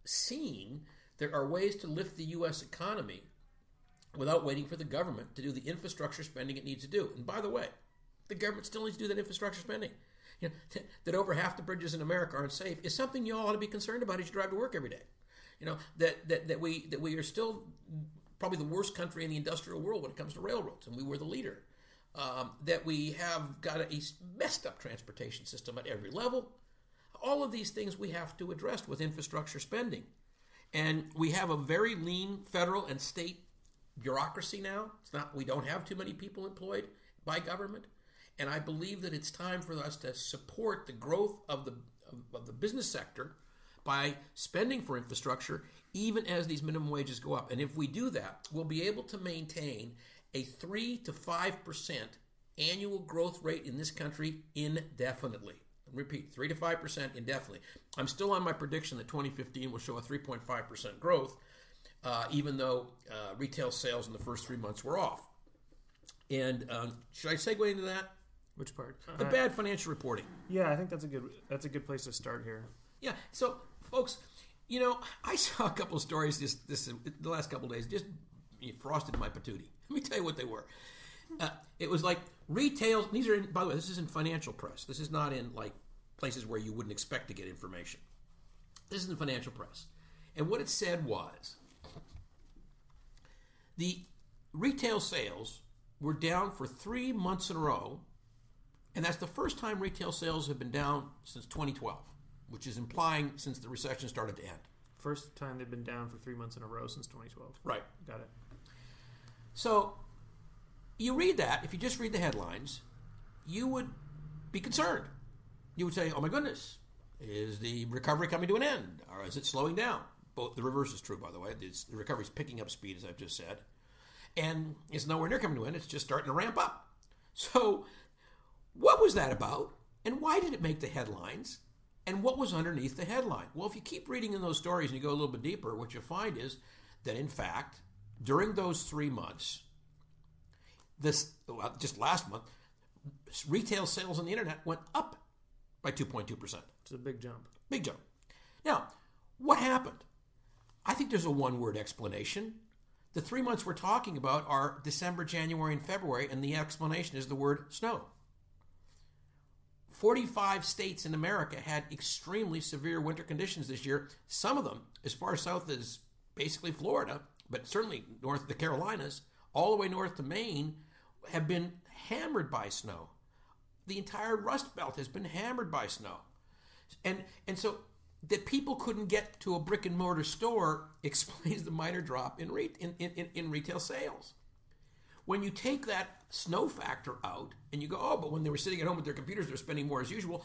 seeing there are ways to lift the US economy without waiting for the government to do the infrastructure spending it needs to do. And by the way, the government still needs to do that infrastructure spending. You know, that over half the bridges in America aren't safe is something you all ought to be concerned about as you drive to work every day. You know that, that, that we that we are still probably the worst country in the industrial world when it comes to railroads, and we were the leader. Um, that we have got a messed up transportation system at every level. All of these things we have to address with infrastructure spending. And we have a very lean federal and state bureaucracy now. It's not we don't have too many people employed by government. And I believe that it's time for us to support the growth of the of, of the business sector by spending for infrastructure, even as these minimum wages go up. And if we do that, we'll be able to maintain a 3 to 5% annual growth rate in this country indefinitely. Repeat, 3 to 5% indefinitely. I'm still on my prediction that 2015 will show a 3.5% growth, uh, even though uh, retail sales in the first three months were off. And um, should I segue into that? Which part? The Uh, bad financial reporting. Yeah, I think that's a good that's a good place to start here. Yeah. So, folks, you know, I saw a couple of stories this this the last couple of days just frosted my patootie. Let me tell you what they were. Uh, it was like retail. These are, in, by the way, this is in financial press. This is not in like places where you wouldn't expect to get information. This is in financial press, and what it said was the retail sales were down for three months in a row, and that's the first time retail sales have been down since 2012, which is implying since the recession started to end. First time they've been down for three months in a row since 2012. Right. Got it. So you read that, if you just read the headlines, you would be concerned. You would say, oh my goodness, is the recovery coming to an end? Or is it slowing down? Both the reverse is true, by the way. It's, the recovery is picking up speed, as I've just said. And it's nowhere near coming to an end. It's just starting to ramp up. So, what was that about? And why did it make the headlines? And what was underneath the headline? Well, if you keep reading in those stories and you go a little bit deeper, what you find is that, in fact, during those three months, this well, just last month, retail sales on the internet went up by 2.2%. It's a big jump. Big jump. Now, what happened? I think there's a one word explanation. The three months we're talking about are December, January, and February, and the explanation is the word snow. 45 states in America had extremely severe winter conditions this year. Some of them, as far south as basically Florida, but certainly north of the Carolinas, all the way north to Maine, have been hammered by snow. The entire Rust Belt has been hammered by snow. And, and so that people couldn't get to a brick and mortar store explains the minor drop in, re- in, in, in retail sales. When you take that snow factor out and you go, oh, but when they were sitting at home with their computers, they're spending more as usual,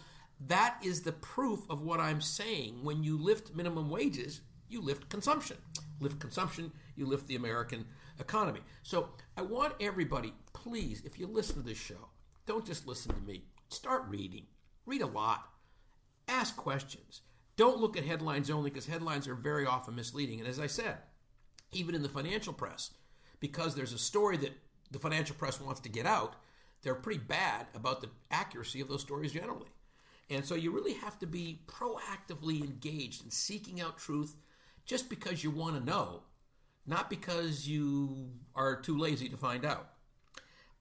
that is the proof of what I'm saying. When you lift minimum wages, you lift consumption. Lift consumption, you lift the American economy. So I want everybody, please, if you listen to this show, don't just listen to me. Start reading. Read a lot. Ask questions. Don't look at headlines only because headlines are very often misleading. And as I said, even in the financial press, because there's a story that the financial press wants to get out, they're pretty bad about the accuracy of those stories generally. And so you really have to be proactively engaged in seeking out truth just because you want to know, not because you are too lazy to find out.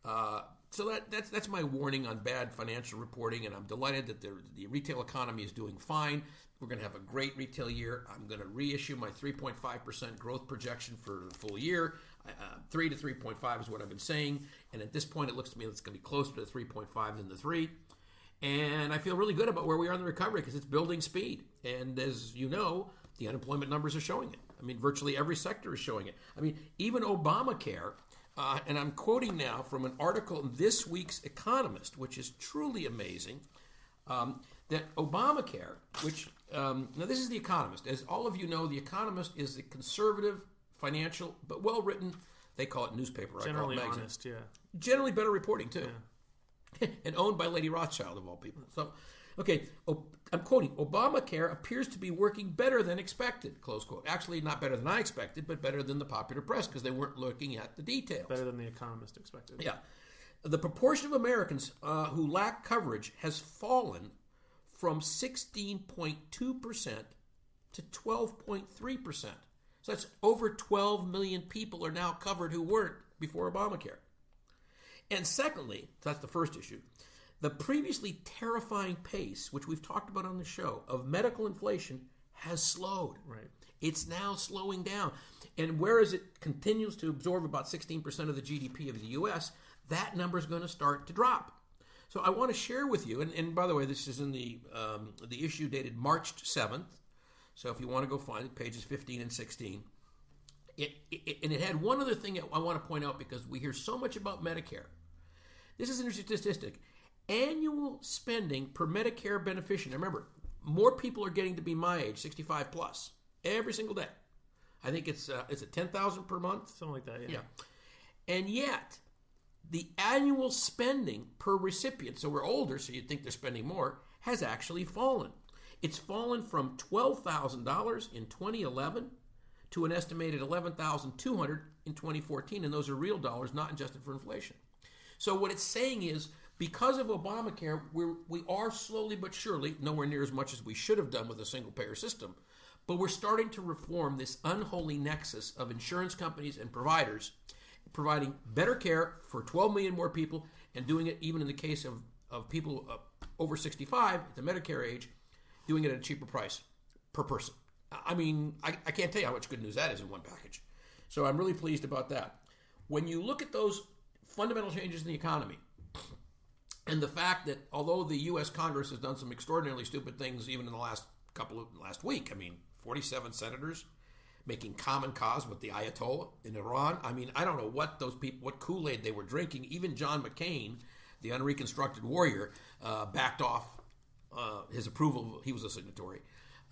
Uh, so that, that's that's my warning on bad financial reporting, and I'm delighted that the, the retail economy is doing fine. We're going to have a great retail year. I'm going to reissue my 3.5% growth projection for the full year. Uh, 3 to 3.5 is what I've been saying, and at this point, it looks to me it's going to be closer to 3.5 than the 3. And I feel really good about where we are in the recovery because it's building speed. And as you know, the unemployment numbers are showing it. I mean, virtually every sector is showing it. I mean, even Obamacare uh, and I'm quoting now from an article in this week's Economist, which is truly amazing, um, that Obamacare, which, um, now this is The Economist. As all of you know, The Economist is a conservative, financial, but well written, they call it newspaper. Generally I call it magazine. honest, yeah. Generally better reporting, too. and owned by Lady Rothschild, of all people. So, okay, I'm quoting Obamacare appears to be working better than expected, close quote. Actually, not better than I expected, but better than the popular press because they weren't looking at the details. Better than the economist expected. Yeah. The proportion of Americans uh, who lack coverage has fallen from 16.2% to 12.3%. So that's over 12 million people are now covered who weren't before Obamacare. And secondly, that's the first issue. The previously terrifying pace, which we've talked about on the show, of medical inflation has slowed. Right. It's now slowing down. And whereas it continues to absorb about 16% of the GDP of the US, that number is going to start to drop. So I want to share with you, and, and by the way, this is in the, um, the issue dated March 7th. So if you want to go find it, pages 15 and 16. It, it, and it had one other thing I want to point out because we hear so much about Medicare. This is an interesting statistic. Annual spending per Medicare beneficiary. Remember, more people are getting to be my age, 65 plus, every single day. I think it's uh, it's a 10,000 per month. Something like that, yeah. Yeah. And yet, the annual spending per recipient, so we're older, so you'd think they're spending more, has actually fallen. It's fallen from $12,000 in 2011 to an estimated 11,200 in 2014, and those are real dollars, not adjusted for inflation. So what it's saying is, because of Obamacare, we're, we are slowly but surely, nowhere near as much as we should have done with a single payer system, but we're starting to reform this unholy nexus of insurance companies and providers, providing better care for 12 million more people, and doing it even in the case of, of people uh, over 65 at the Medicare age, doing it at a cheaper price per person. I mean, I, I can't tell you how much good news that is in one package. So I'm really pleased about that. When you look at those fundamental changes in the economy, and the fact that although the U.S. Congress has done some extraordinarily stupid things, even in the last couple of last week, I mean, 47 senators making common cause with the Ayatollah in Iran. I mean, I don't know what those people, what Kool Aid they were drinking. Even John McCain, the unreconstructed warrior, uh, backed off uh, his approval. He was a signatory.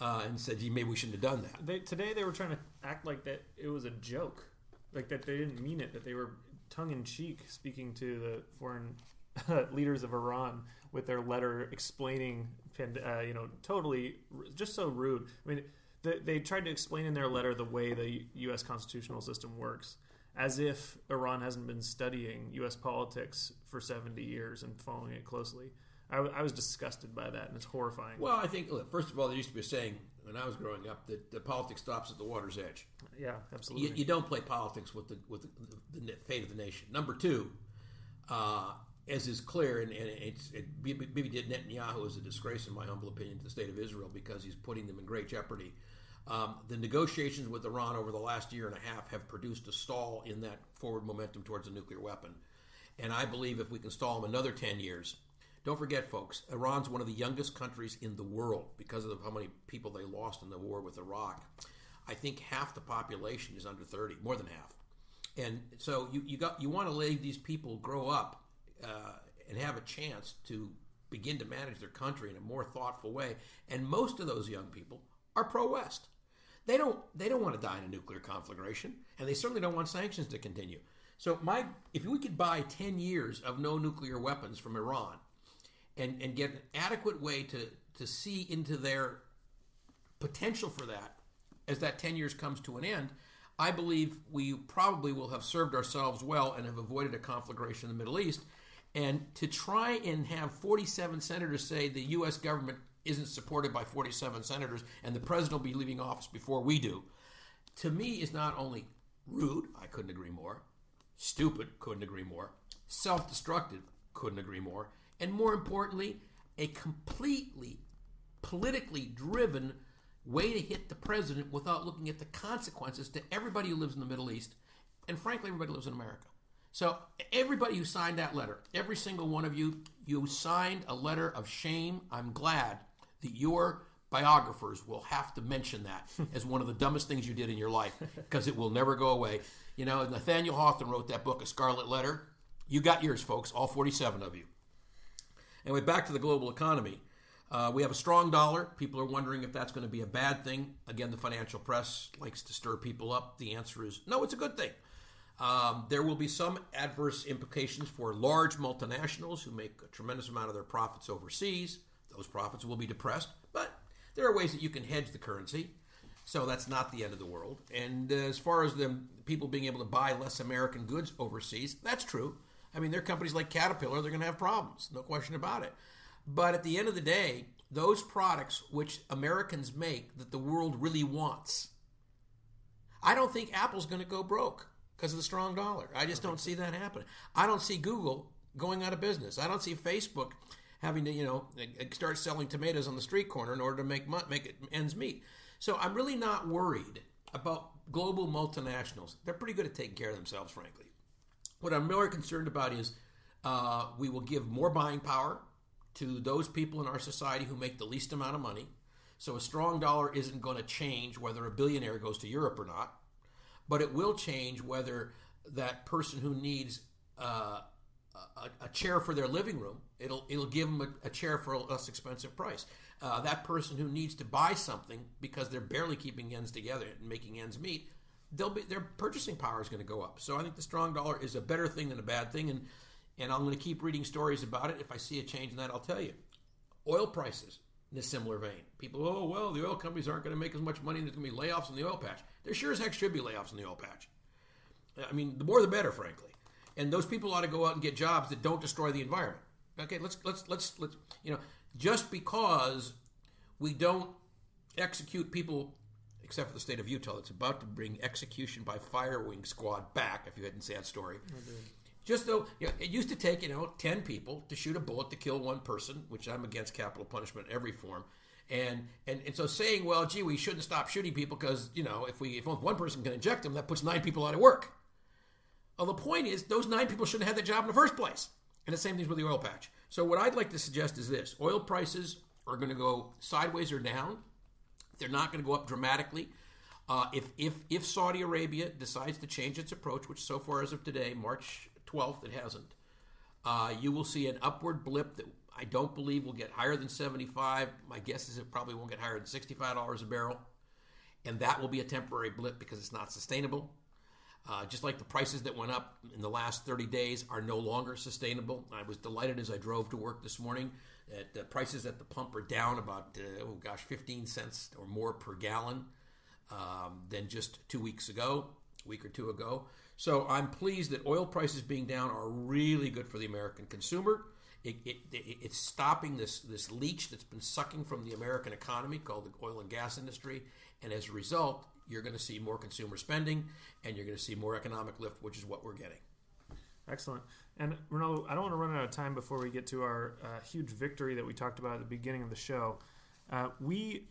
Uh, and said, "Gee, maybe we shouldn't have done that." They, today they were trying to act like that it was a joke, like that they didn't mean it, that they were tongue in cheek speaking to the foreign leaders of Iran with their letter explaining, uh, you know, totally just so rude. I mean, they, they tried to explain in their letter the way the U.S. constitutional system works, as if Iran hasn't been studying U.S. politics for 70 years and following it closely. I, I was disgusted by that, and it's horrifying. Well, I think look, first of all, there used to be a saying when I was growing up that the politics stops at the water's edge. Yeah, absolutely. You, you don't play politics with the with the, the, fate of the nation. Number two, uh, as is clear, and, and it's it, did Netanyahu is a disgrace in my humble opinion to the state of Israel because he's putting them in great jeopardy. Um, the negotiations with Iran over the last year and a half have produced a stall in that forward momentum towards a nuclear weapon. And I believe if we can stall them another 10 years, don't forget, folks, Iran's one of the youngest countries in the world because of how many people they lost in the war with Iraq. I think half the population is under 30, more than half. And so you, you got you want to let these people grow up uh, and have a chance to begin to manage their country in a more thoughtful way. And most of those young people are pro-West. They don't they don't want to die in a nuclear conflagration, and they certainly don't want sanctions to continue. So my if we could buy 10 years of no nuclear weapons from Iran, and, and get an adequate way to, to see into their potential for that as that 10 years comes to an end, I believe we probably will have served ourselves well and have avoided a conflagration in the Middle East. And to try and have 47 senators say the U.S. government isn't supported by 47 senators and the president will be leaving office before we do, to me is not only rude, I couldn't agree more, stupid, couldn't agree more, self destructive, couldn't agree more, and more importantly, a completely politically driven way to hit the president without looking at the consequences to everybody who lives in the Middle East, and frankly, everybody who lives in America. So, everybody who signed that letter, every single one of you, you signed a letter of shame. I'm glad that your biographers will have to mention that as one of the dumbest things you did in your life because it will never go away. You know, Nathaniel Hawthorne wrote that book, A Scarlet Letter. You got yours, folks, all 47 of you. Anyway, back to the global economy. Uh, we have a strong dollar. People are wondering if that's going to be a bad thing. Again, the financial press likes to stir people up. The answer is no, it's a good thing. Um, there will be some adverse implications for large multinationals who make a tremendous amount of their profits overseas. Those profits will be depressed, but there are ways that you can hedge the currency. So that's not the end of the world. And uh, as far as the people being able to buy less American goods overseas, that's true. I mean, there are companies like Caterpillar, they're going to have problems, no question about it. But at the end of the day, those products which Americans make that the world really wants, I don't think Apple's going to go broke because of the strong dollar. I just don't see that happening. I don't see Google going out of business. I don't see Facebook having to, you know, start selling tomatoes on the street corner in order to make make it ends meet. So I'm really not worried about global multinationals. They're pretty good at taking care of themselves, frankly. What I'm more concerned about is uh, we will give more buying power to those people in our society who make the least amount of money. So a strong dollar isn't going to change whether a billionaire goes to Europe or not, but it will change whether that person who needs uh, a, a, chair for their living room, it'll it'll give them a, a chair for a less expensive price. Uh, that person who needs to buy something because they're barely keeping ends together and making ends meet, they'll be their purchasing power is going to go up. So I think the strong dollar is a better thing than a bad thing, and and I'm going to keep reading stories about it. If I see a change in that, I'll tell you. Oil prices in a similar vein. People, oh well, the oil companies aren't going to make as much money. There's going to be layoffs in the oil patch. There sure as heck should be layoffs in the oil patch. I mean, the more the better, frankly. And those people ought to go out and get jobs that don't destroy the environment. Okay, let's let's let's let's you know, just because we don't execute people, except for the state of Utah that's about to bring execution by fire wing squad back. If you hadn't seen that story. Just though you know, it used to take you know ten people to shoot a bullet to kill one person, which I'm against capital punishment in every form. And, and and so saying, well, gee, we shouldn't stop shooting people because you know if we if one person can inject them, that puts nine people out of work. Well, the point is, those nine people shouldn't have had that job in the first place. And the same thing with the oil patch. So, what I'd like to suggest is this oil prices are going to go sideways or down. They're not going to go up dramatically. Uh, if, if, if Saudi Arabia decides to change its approach, which so far as of today, March 12th, it hasn't, uh, you will see an upward blip that I don't believe will get higher than 75. My guess is it probably won't get higher than $65 a barrel. And that will be a temporary blip because it's not sustainable. Uh, just like the prices that went up in the last 30 days are no longer sustainable. I was delighted as I drove to work this morning that the prices at the pump are down about, uh, oh gosh, 15 cents or more per gallon um, than just two weeks ago, a week or two ago. So I'm pleased that oil prices being down are really good for the American consumer. It, it, it, it's stopping this, this leech that's been sucking from the American economy called the oil and gas industry. And as a result, you're going to see more consumer spending and you're going to see more economic lift, which is what we're getting. Excellent. And Rinaldo, I don't want to run out of time before we get to our uh, huge victory that we talked about at the beginning of the show. Uh, we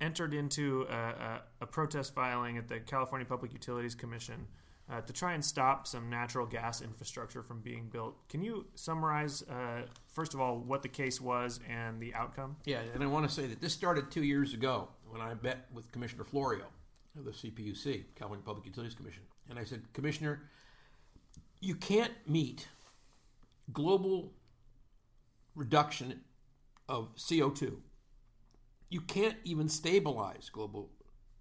entered into a, a, a, protest filing at the California Public Utilities Commission uh, to try and stop some natural gas infrastructure from being built. Can you summarize, uh, first of all, what the case was and the outcome? Yeah, and I want to say that this started two years ago when I met with Commissioner Florio of the CPUC, California Public Utilities Commission. And I said, Commissioner, you can't meet global reduction of CO2. You can't even stabilize global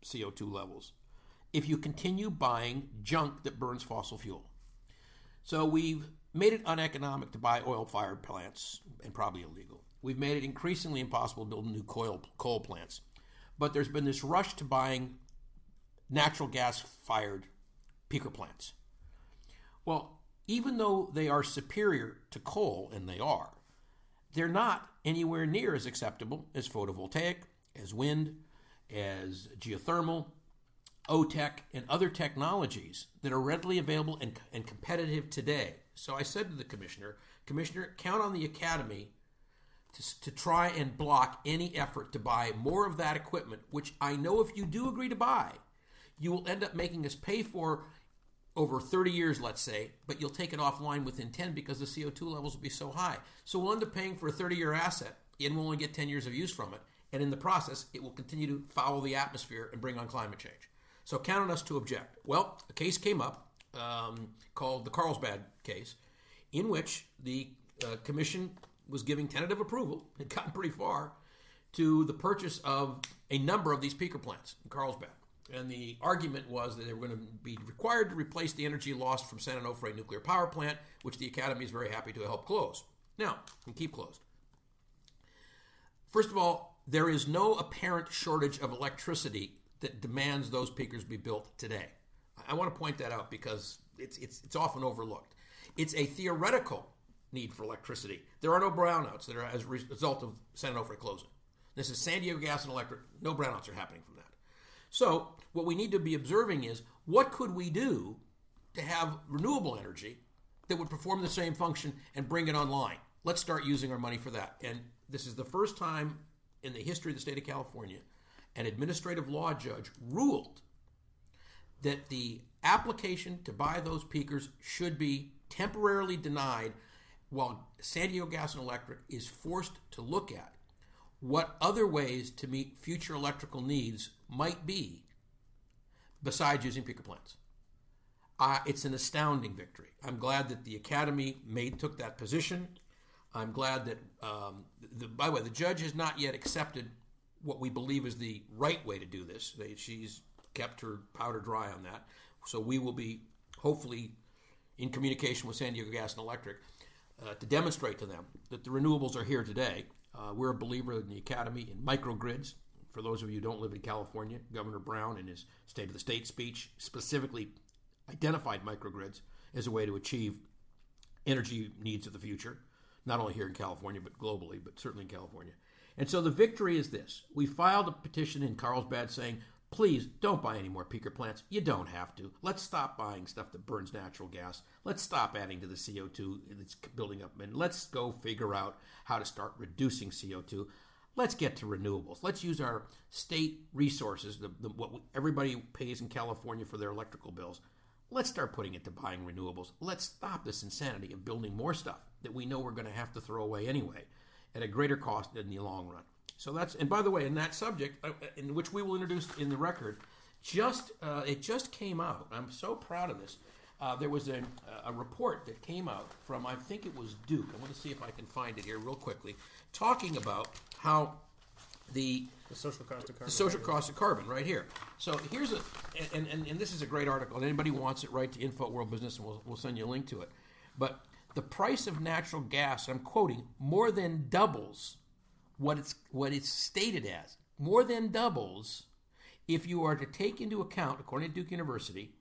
CO2 levels if you continue buying junk that burns fossil fuel. So we've made it uneconomic to buy oil fired plants and probably illegal. We've made it increasingly impossible to build new coal, coal plants. But there's been this rush to buying natural gas fired peaker plants. Well, even though they are superior to coal, and they are, they're not anywhere near as acceptable as photovoltaic, as wind, as geothermal, OTEC, and other technologies that are readily available and, and competitive today. So I said to the commissioner, Commissioner, count on the Academy to, to try and block any effort to buy more of that equipment, which I know if you do agree to buy, you will end up making us pay for over 30 years, let's say, but you'll take it offline within 10 because the CO2 levels will be so high. So we'll end up paying for a 30 year asset and we'll only get 10 years of use from it. and in the process, it will continue to foul the atmosphere and bring on climate change. So count on us to object. Well, a case came up um, called the Carlsbad case, in which the uh, commission was giving tentative approval, had gotten pretty far, to the purchase of a number of these peaker plants in Carlsbad. And the argument was that they were going to be required to replace the energy lost from San Onofre nuclear power plant, which the Academy is very happy to help close. Now, and keep closed. First of all, there is no apparent shortage of electricity that demands those peakers be built today. I want to point that out because it's, it's, it's often overlooked. It's a theoretical need for electricity. There are no brownouts that are as a result of San Onofre closing. This is San Diego Gas and Electric. No brownouts are happening from that. So, what we need to be observing is what could we do to have renewable energy that would perform the same function and bring it online? Let's start using our money for that. And this is the first time in the history of the state of California an administrative law judge ruled that the application to buy those peakers should be temporarily denied while San Diego Gas and Electric is forced to look at what other ways to meet future electrical needs might be besides using peaker plants. Uh, it's an astounding victory. I'm glad that the Academy made took that position. I'm glad that, um, the, by the way, the judge has not yet accepted what we believe is the right way to do this. They, she's kept her powder dry on that. So we will be hopefully in communication with San Diego Gas and Electric uh, to demonstrate to them that the renewables are here today. Uh, we're a believer in the Academy in microgrids. For those of you who don't live in California, Governor Brown, in his State of the State speech, specifically identified microgrids as a way to achieve energy needs of the future, not only here in California, but globally, but certainly in California. And so the victory is this. We filed a petition in Carlsbad saying, please don't buy any more peaker plants. You don't have to. Let's stop buying stuff that burns natural gas. Let's stop adding to the CO2 that's building up. And let's go figure out how to start reducing CO2. Let's get to renewables. Let's use our state resources, the, the, what everybody pays in California for their electrical bills. Let's start putting it to buying renewables. Let's stop this insanity of building more stuff that we know we're going to have to throw away anyway at a greater cost in the long run. So that's and by the way, in that subject, uh, in which we will introduce in the record, just uh, it just came out. I'm so proud of this. Uh, there was a, a report that came out from I think it was Duke. I want to see if I can find it here real quickly, talking about how the The social cost of carbon. the social cost of carbon right here. So here's a and, and, and this is a great article. And anybody wants it, write to Info World Business, and we'll, we'll send you a link to it. But the price of natural gas, I'm quoting, more than doubles what it's what it's stated as. More than doubles if you are to take into account, according to Duke University,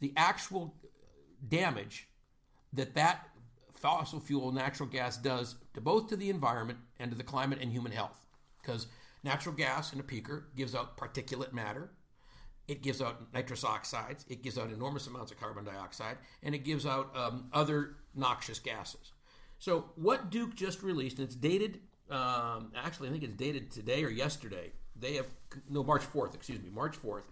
the actual damage that that fossil fuel natural gas does to both to the environment and to the climate and human health. Because natural gas in a peaker gives out particulate matter, it gives out nitrous oxides, it gives out enormous amounts of carbon dioxide, and it gives out um, other noxious gases. So, what Duke just released, and it's dated, um, actually, I think it's dated today or yesterday. They have, no, March 4th, excuse me, March 4th.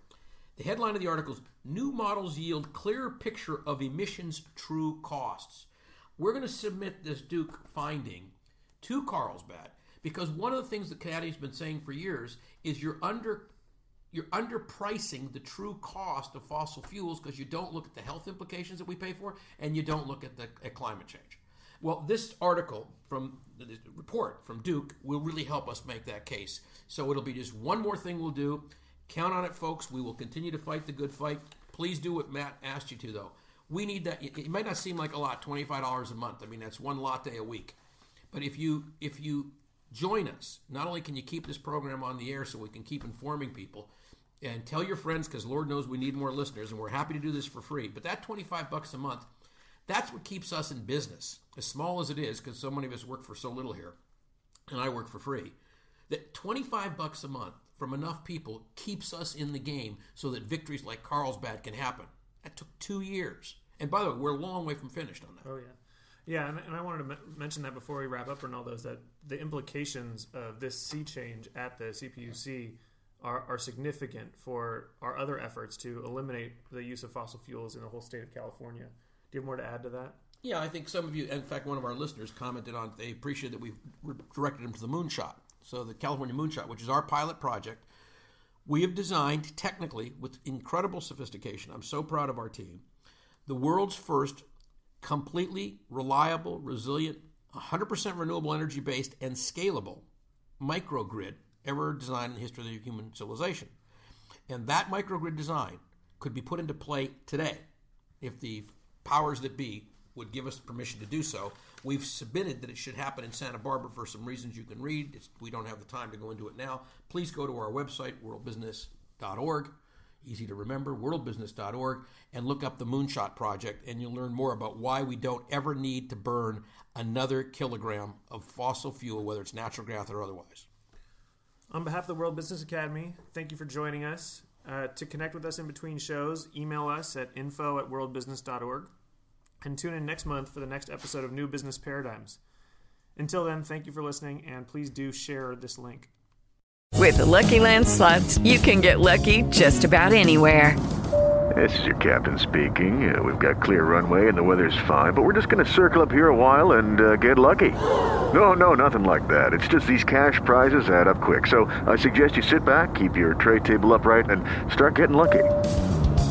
The headline of the article is New Models Yield Clearer Picture of Emissions True Costs. We're going to submit this Duke finding to Carlsbad because one of the things that Caddy's been saying for years is you're under you're underpricing the true cost of fossil fuels because you don't look at the health implications that we pay for and you don't look at the at climate change. Well, this article from the report from Duke will really help us make that case. So it'll be just one more thing we'll do. Count on it, folks. We will continue to fight the good fight. Please do what Matt asked you to, though. We need that. It might not seem like a lot, twenty-five dollars a month. I mean, that's one latte a week. But if you if you join us, not only can you keep this program on the air so we can keep informing people, and tell your friends because Lord knows we need more listeners, and we're happy to do this for free. But that twenty-five bucks a month, that's what keeps us in business, as small as it is, because so many of us work for so little here, and I work for free. That twenty-five bucks a month from enough people keeps us in the game so that victories like Carlsbad can happen. That took two years. And by the way, we're a long way from finished on that. Oh yeah, yeah, and, and I wanted to m- mention that before we wrap up, Rinaldo, is that the implications of this sea change at the CPUC are, are significant for our other efforts to eliminate the use of fossil fuels in the whole state of California. Do you have more to add to that? Yeah, I think some of you, in fact, one of our listeners commented on they appreciate that we've directed them to the moonshot. so the California Moonshot, which is our pilot project, we have designed technically with incredible sophistication. I'm so proud of our team. The world's first completely reliable, resilient, 100% renewable energy based, and scalable microgrid ever designed in the history of human civilization. And that microgrid design could be put into play today if the powers that be would give us permission to do so. We've submitted that it should happen in Santa Barbara for some reasons you can read. It's, we don't have the time to go into it now. Please go to our website, worldbusiness.org. Easy to remember, worldbusiness.org, and look up the Moonshot Project, and you'll learn more about why we don't ever need to burn another kilogram of fossil fuel, whether it's natural gas or otherwise. On behalf of the World Business Academy, thank you for joining us. Uh, to connect with us in between shows, email us at info at worldbusiness.org and tune in next month for the next episode of New Business Paradigms. Until then, thank you for listening, and please do share this link. With the Lucky Land slots, you can get lucky just about anywhere. This is your captain speaking. Uh, we've got clear runway and the weather's fine, but we're just going to circle up here a while and uh, get lucky. No, no, nothing like that. It's just these cash prizes add up quick. So I suggest you sit back, keep your tray table upright, and start getting lucky.